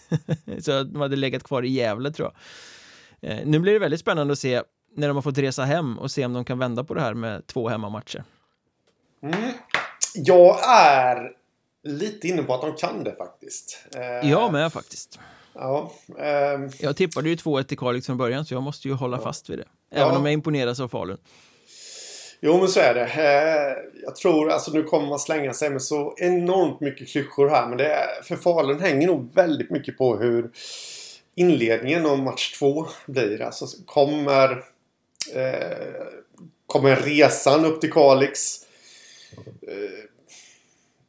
så de hade legat kvar i Gävle tror jag. Eh, nu blir det väldigt spännande att se när de har fått resa hem och se om de kan vända på det här med två hemmamatcher. Mm. Jag är lite inne på att de kan det faktiskt. Eh, jag med faktiskt. Ja, eh, jag tippade ju 2-1 till Kalix från början så jag måste ju hålla ja. fast vid det. Även ja. om jag imponeras av Falun. Jo men så är det. Eh, jag tror, alltså nu kommer man slänga sig med så enormt mycket klyschor här. Men det är, för Falun hänger nog väldigt mycket på hur inledningen av match två blir. Alltså kommer, eh, kommer resan upp till Kalix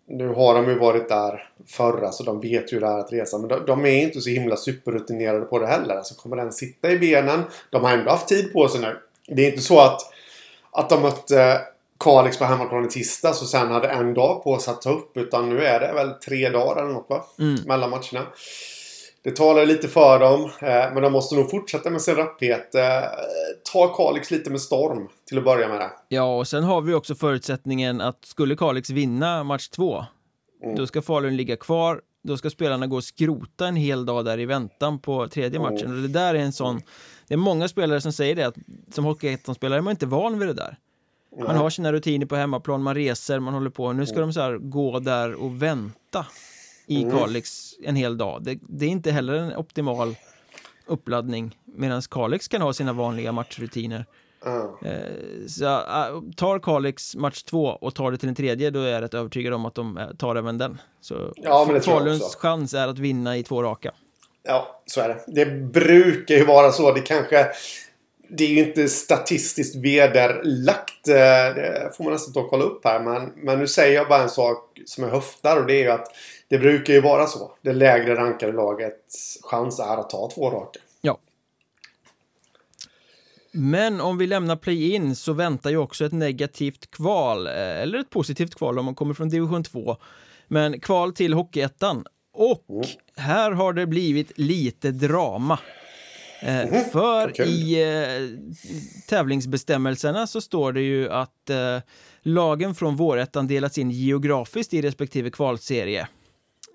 nu har de ju varit där förra så de vet ju det är att resa. Men de, de, är inte så himla superrutinerade på det heller. Alltså kommer den sitta i benen? De har ändå haft tid på sig nu. Det är inte så att, att de mötte Kalix på hemmaplan i tisdags och sen hade en dag på sig att ta upp. Utan nu är det väl tre dagar eller något va? Mm. Mellan matcherna. Det talar lite för dem. Eh, men de måste nog fortsätta med sin rapphet. Eh, ta Kalix lite med storm till att börja med. Det. Ja, och sen har vi också förutsättningen att skulle Kalix vinna match två mm. då ska Falun ligga kvar. Då ska spelarna gå och skrota en hel dag där i väntan på tredje mm. matchen. Och det där är en sån... Det är många spelare som säger det att som Hockeyettan-spelare är man inte van vid det där. Man har sina rutiner på hemmaplan, man reser, man håller på. Nu ska mm. de så här gå där och vänta i mm. Kalix en hel dag. Det, det, är inte heller en optimal uppladdning medan Kalix kan ha sina vanliga matchrutiner. Mm. Så äh, tar Kalix match två och tar det till en tredje då är jag rätt övertygad om att de äh, tar även den. Så ja, Faluns chans är att vinna i två raka. Ja, så är det. Det brukar ju vara så. Det kanske det är ju inte statistiskt vederlagt. Eh, det får man nästan ta och kolla upp här. Men, men nu säger jag bara en sak som jag höftar och det är ju att det brukar ju vara så. Det lägre rankade lagets chans är att ta två raka. Ja. Men om vi lämnar play-in så väntar ju också ett negativt kval, eh, eller ett positivt kval om man kommer från division 2. Men kval till Hockeyettan. Och mm. här har det blivit lite drama. Mm. För okay. i eh, tävlingsbestämmelserna så står det ju att eh, lagen från vårettan delas in geografiskt i respektive kvalserie.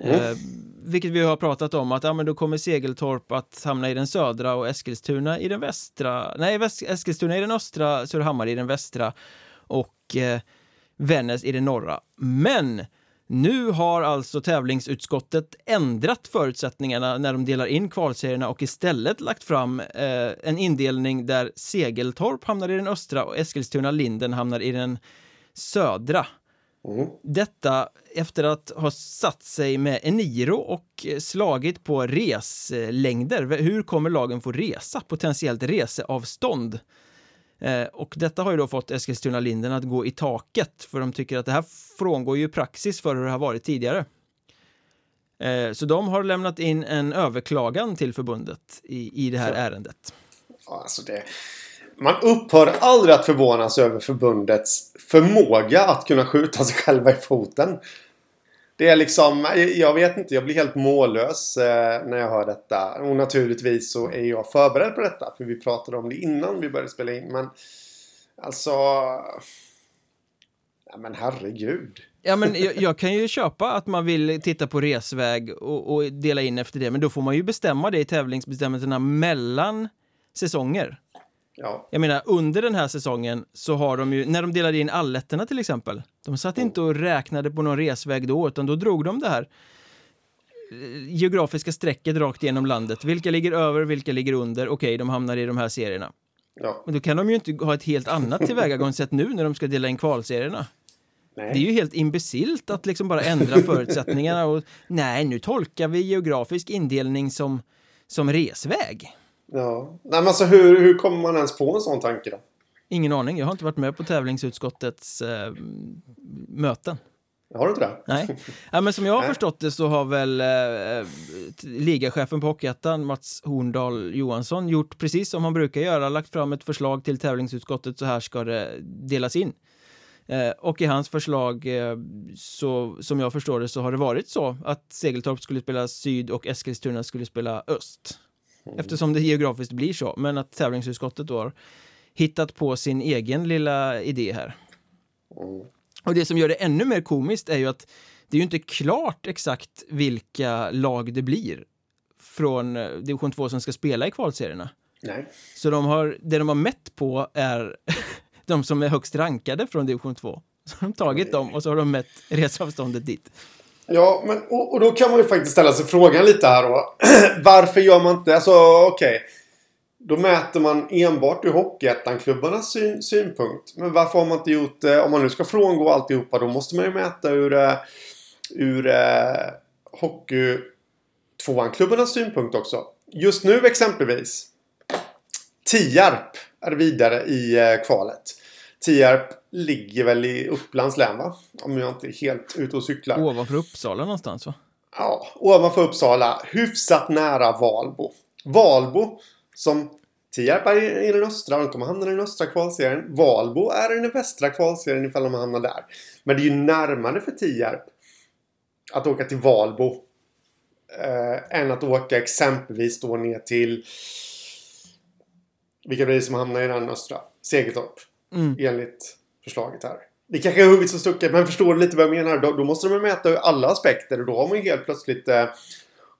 Mm. Eh, vilket vi har pratat om att ja, men då kommer Segeltorp att hamna i den södra och Eskilstuna i den västra. Nej, Väst Eskilstuna i den östra, Surahammar i den västra och eh, Vännäs i den norra. Men nu har alltså tävlingsutskottet ändrat förutsättningarna när de delar in kvalserierna och istället lagt fram eh, en indelning där Segeltorp hamnar i den östra och Eskilstuna-Linden hamnar i den södra. Mm. Detta efter att ha satt sig med Eniro och slagit på reslängder. Hur kommer lagen få resa? Potentiellt reseavstånd. Eh, och detta har ju då fått Eskilstuna-Linden att gå i taket för de tycker att det här frångår ju praxis för hur det har varit tidigare. Eh, så de har lämnat in en överklagan till förbundet i, i det här ärendet. Alltså det, man upphör aldrig att förvånas över förbundets förmåga att kunna skjuta sig själva i foten. Det är liksom, jag vet inte, jag blir helt mållös eh, när jag hör detta. Och naturligtvis så är jag förberedd på detta. För vi pratade om det innan vi började spela in. Men alltså... Ja, men herregud. Ja, men jag, jag, kan ju köpa att man vill titta på resväg och, och, dela in efter det. Men då får man ju bestämma det i tävlingsbestämmelserna mellan säsonger. Ja. Jag menar, under den här säsongen så har de ju, när de delade in allettorna till exempel, de satt inte och räknade på någon resväg då, utan då drog de det här eh, geografiska strecket rakt igenom landet. Vilka ligger över, vilka ligger under? Okej, de hamnar i de här serierna. Ja. Men då kan de ju inte ha ett helt annat tillvägagångssätt nu när de ska dela in kvalserierna. Nej. Det är ju helt imbecilt att liksom bara ändra förutsättningarna och nej, nu tolkar vi geografisk indelning som, som resväg. Ja. Nej, men alltså hur, hur kommer man ens på en sån tanke då? Ingen aning. Jag har inte varit med på tävlingsutskottets eh, möten. Har du inte det? Nej. Ja, men som jag har förstått det så har väl eh, ligachefen på Hockeyettan, Mats Horndal Johansson, gjort precis som han brukar göra, lagt fram ett förslag till tävlingsutskottet, så här ska det delas in. Eh, och i hans förslag, eh, så, som jag förstår det, så har det varit så att Segeltorp skulle spela syd och Eskilstuna skulle spela öst. Mm. Eftersom det geografiskt blir så, men att tävlingsutskottet då har hittat på sin egen lilla idé här. Mm. Och det som gör det ännu mer komiskt är ju att det är ju inte klart exakt vilka lag det blir från eh, division 2 som ska spela i kvalserierna. Nej. Så de har, det de har mätt på är de som är högst rankade från division 2. Så har de tagit dem och så har de mätt resavståndet dit. Ja, men, och, och, då kan man ju faktiskt ställa sig frågan lite här då. Varför gör man inte... Alltså okej. Okay. Då mäter man enbart ur Hockeyettan-klubbarnas syn, synpunkt. Men varför har man inte gjort det? Om man nu ska frångå alltihopa då måste man ju mäta ur, eh, ur eh, uh, hockey tvåan-klubbarnas synpunkt också. Just nu exempelvis. Tierp är vidare i uh, kvalet. Tierp ligger väl i Upplands län va? Om jag inte är helt ute och cyklar. Ovanför Uppsala någonstans va? Ja, ovanför Uppsala. Hyfsat nära Valbo. Valbo som Tierp är i den östra, de kommer hamna i den östra kvalserien. Valbo är i den västra kvalserien ifall de hamnar där. Men det är ju närmare för Tierp att åka till Valbo eh, än att åka exempelvis då ner till vilka blir det som hamnar i den östra? Segeltorp. Mm. Enligt förslaget här. Det kanske är hugget som stucket, men förstår du lite vad jag menar? Då, då måste de mäta alla aspekter och då har man ju helt plötsligt eh,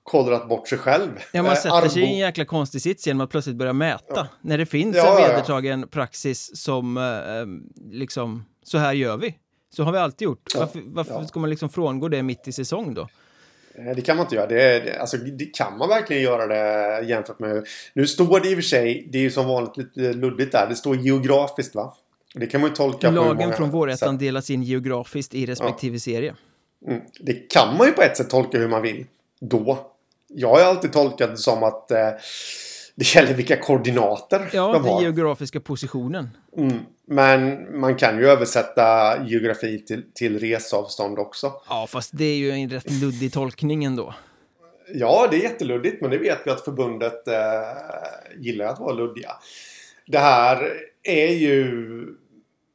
kollrat bort sig själv. Ja, man eh, sätter eh, sig i en jäkla konstig sits genom att plötsligt börja mäta. Ja. När det finns ja, en vedertagen ja, praxis som eh, liksom, så här gör vi. Så har vi alltid gjort. Varför, varför ska man liksom frångå det mitt i säsong då? Eh, det kan man inte göra. Det, alltså, det kan man verkligen göra det jämfört med... Nu står det i och för sig, det är ju som vanligt lite luddigt där, det står geografiskt va? Det kan man ju tolka Lagen från vårettan delas in geografiskt i respektive ja. serie. Mm. Det kan man ju på ett sätt tolka hur man vill. Då. Jag har alltid tolkat det som att eh, det gäller vilka koordinater ja, de har. Ja, den geografiska positionen. Mm. Men man kan ju översätta geografi till, till resavstånd också. Ja, fast det är ju en rätt luddig tolkning ändå. Ja, det är jätteluddigt, men det vet vi att förbundet eh, gillar att vara luddiga. det här är ju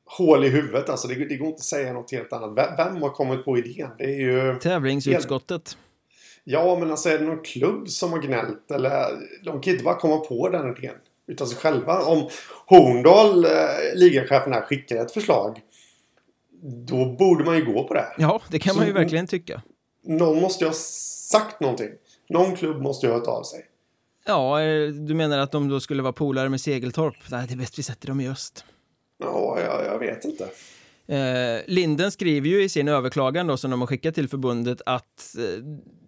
hål i huvudet. Alltså det, det går inte att säga något helt annat. Vem, vem har kommit på idén? Det är ju... Tävlingsutskottet. Ja, men alltså är det någon klubb som har gnällt? Eller de kan inte bara komma på den idén utav sig själva. Om Horndal, eh, ligachefen här, skickar ett förslag. Då borde man ju gå på det. Ja, det kan Så man ju verkligen tycka. Någon måste ju ha sagt någonting. Någon klubb måste ju ha hört av sig. Ja, eh, du menar att de då skulle vara polare med Segeltorp? Nej, det är bäst vi sätter dem i öst. Ja, jag, jag vet inte. Eh, Linden skriver ju i sin överklagan då, som de har skickat till förbundet att eh,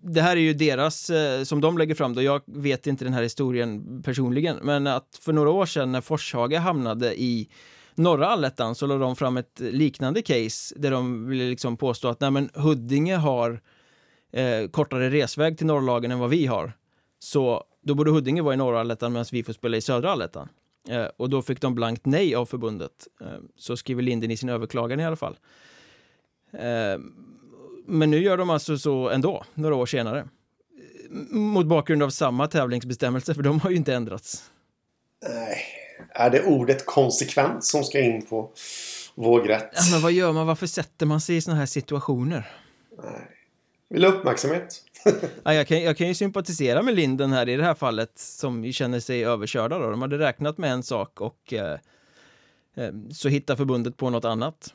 det här är ju deras, eh, som de lägger fram då, jag vet inte den här historien personligen, men att för några år sedan när Forshaga hamnade i norra allettan så lade de fram ett liknande case där de ville liksom påstå att nej men Huddinge har eh, kortare resväg till norrlagen än vad vi har. Så då borde Huddinge vara i norra allettan medan vi får spela i södra allettan. Eh, och då fick de blankt nej av förbundet. Eh, så skriver Linden i sin överklagan i alla fall. Eh, men nu gör de alltså så ändå, några år senare. Mot bakgrund av samma tävlingsbestämmelser, för de har ju inte ändrats. Nej. Är det ordet konsekvent som ska in på vågrätt? Ja, men vad gör man? Varför sätter man sig i såna här situationer? Nej. Vill ha uppmärksamhet. ja, jag, kan, jag kan ju sympatisera med Linden här i det här fallet som känner sig överkörda. Då. De hade räknat med en sak och eh, eh så hittar förbundet på något annat.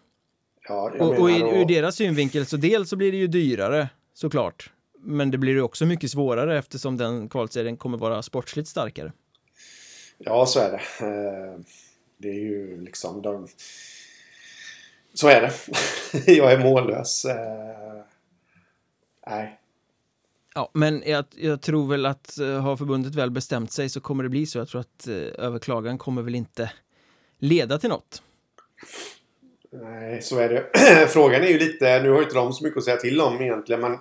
Ja, och, och i, ur deras synvinkel så dels så blir det ju dyrare såklart. Men det blir ju också mycket svårare eftersom den kvalserien kommer vara sportsligt starkare. Ja, så är det. Eh, det är ju liksom de... Så är det. jag är mållös. Eh, nej. Ja, men jag, jag, tror väl att uh, har förbundet väl bestämt sig så kommer det bli så. Jag tror att överklagan kommer väl inte leda till något. Nej, så är det. Frågan är ju lite, nu har inte de så mycket att säga till om egentligen, men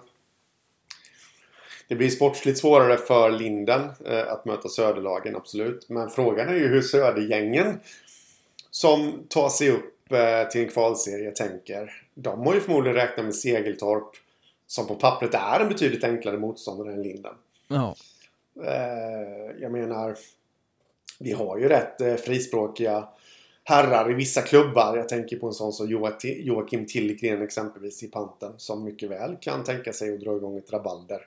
det blir sportsligt svårare för Linden eh, att möta Söderlagen, absolut. Men frågan är ju hur Södergängen som tar sig upp eh, till en kvalserie tänker. De har ju förmodligen räknat med Segeltorp som på pappret är en betydligt enklare motståndare än Linden. Ja. Eh, jag menar, vi har ju rätt eh, frispråkiga herrar i vissa klubbar. Jag tänker på en sån som Joakim Tillgren exempelvis i Panten. Som mycket väl kan tänka sig att dra igång ett rabalder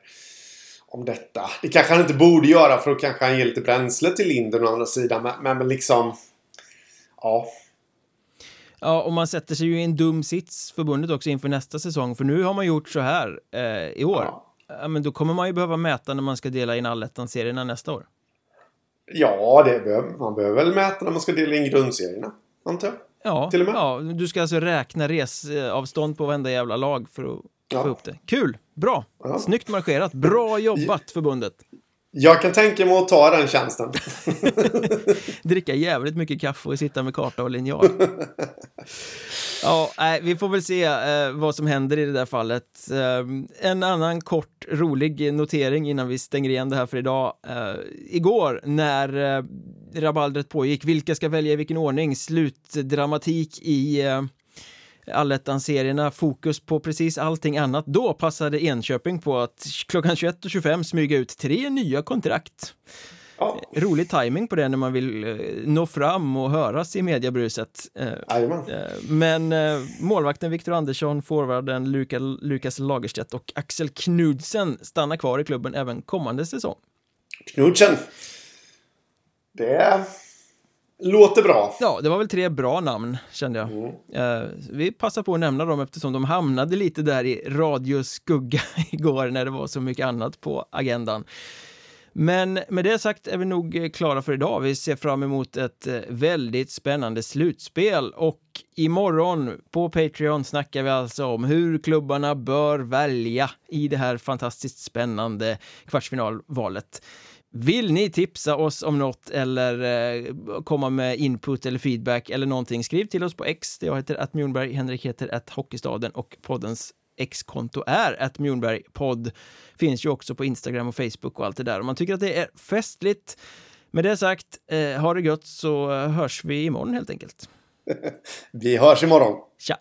om detta. Det kanske han inte borde göra för att kanske han ger lite bränsle till Linden å andra sidan. Men, men liksom... Ja. Ja, och man sätter sig ju i en dum sits förbundet också inför nästa säsong. För nu har man gjort så här eh, i år. Ja. ja. men då kommer man ju behöva mäta när man ska dela in allettan-serierna nästa år. Ja, det behöver, man behöver väl mäta när man ska dela in grundserierna, antar jag. Ja, Till och med. ja, du ska alltså räkna resavstånd på varenda jävla lag för att ja. få ihop det. Kul! Bra! Ja. Snyggt marscherat! Bra jobbat, förbundet! Jag kan tänka mig att ta den tjänsten. Dricka jävligt mycket kaffe och sitta med karta och linjal. ja, nej, vi får väl se eh, vad som händer i det där fallet. Eh, en annan kort rolig notering innan vi stänger igen det här för idag. Eh, igår när eh, rabaldret pågick, vilka ska välja i vilken ordning? Slutdramatik i eh, allettan-serierna, fokus på precis allting annat. Då passade Enköping på att klockan 21.25 smyga ut tre nya kontrakt. Ja. Rolig timing på det när man vill eh, nå fram och höras i mediebruset. Eh, eh, men målvakten Viktor Andersson, forwarden Lukas Lagerstedt och Axel Knudsen stannar kvar i klubben även kommande säsong. Knudsen! Det Låter bra. Ja, det var väl tre bra namn kände jag. Mm. Uh, vi passar på att nämna dem eftersom de hamnade lite där i radioskugga igår när det var så mycket annat på agendan. Men med det sagt är vi nog klara för idag. Vi ser fram emot ett eh, väldigt spännande slutspel och imorgon på Patreon snackar vi alltså om hur klubbarna bör välja i det här fantastiskt spännande kvartsfinalvalet. Vill ni tipsa oss om något eller eh, komma med input eller feedback eller någonting, skriv till oss på X. Jag heter att Mjornberg, Henrik heter att Hockeystaden och poddens X-konto är att Mjornberg podd. Finns ju också på Instagram och Facebook och allt det där. Om man tycker att det är festligt. Med det sagt, eh, ha det gött så hörs vi imorgon helt enkelt. vi hörs imorgon. Tja!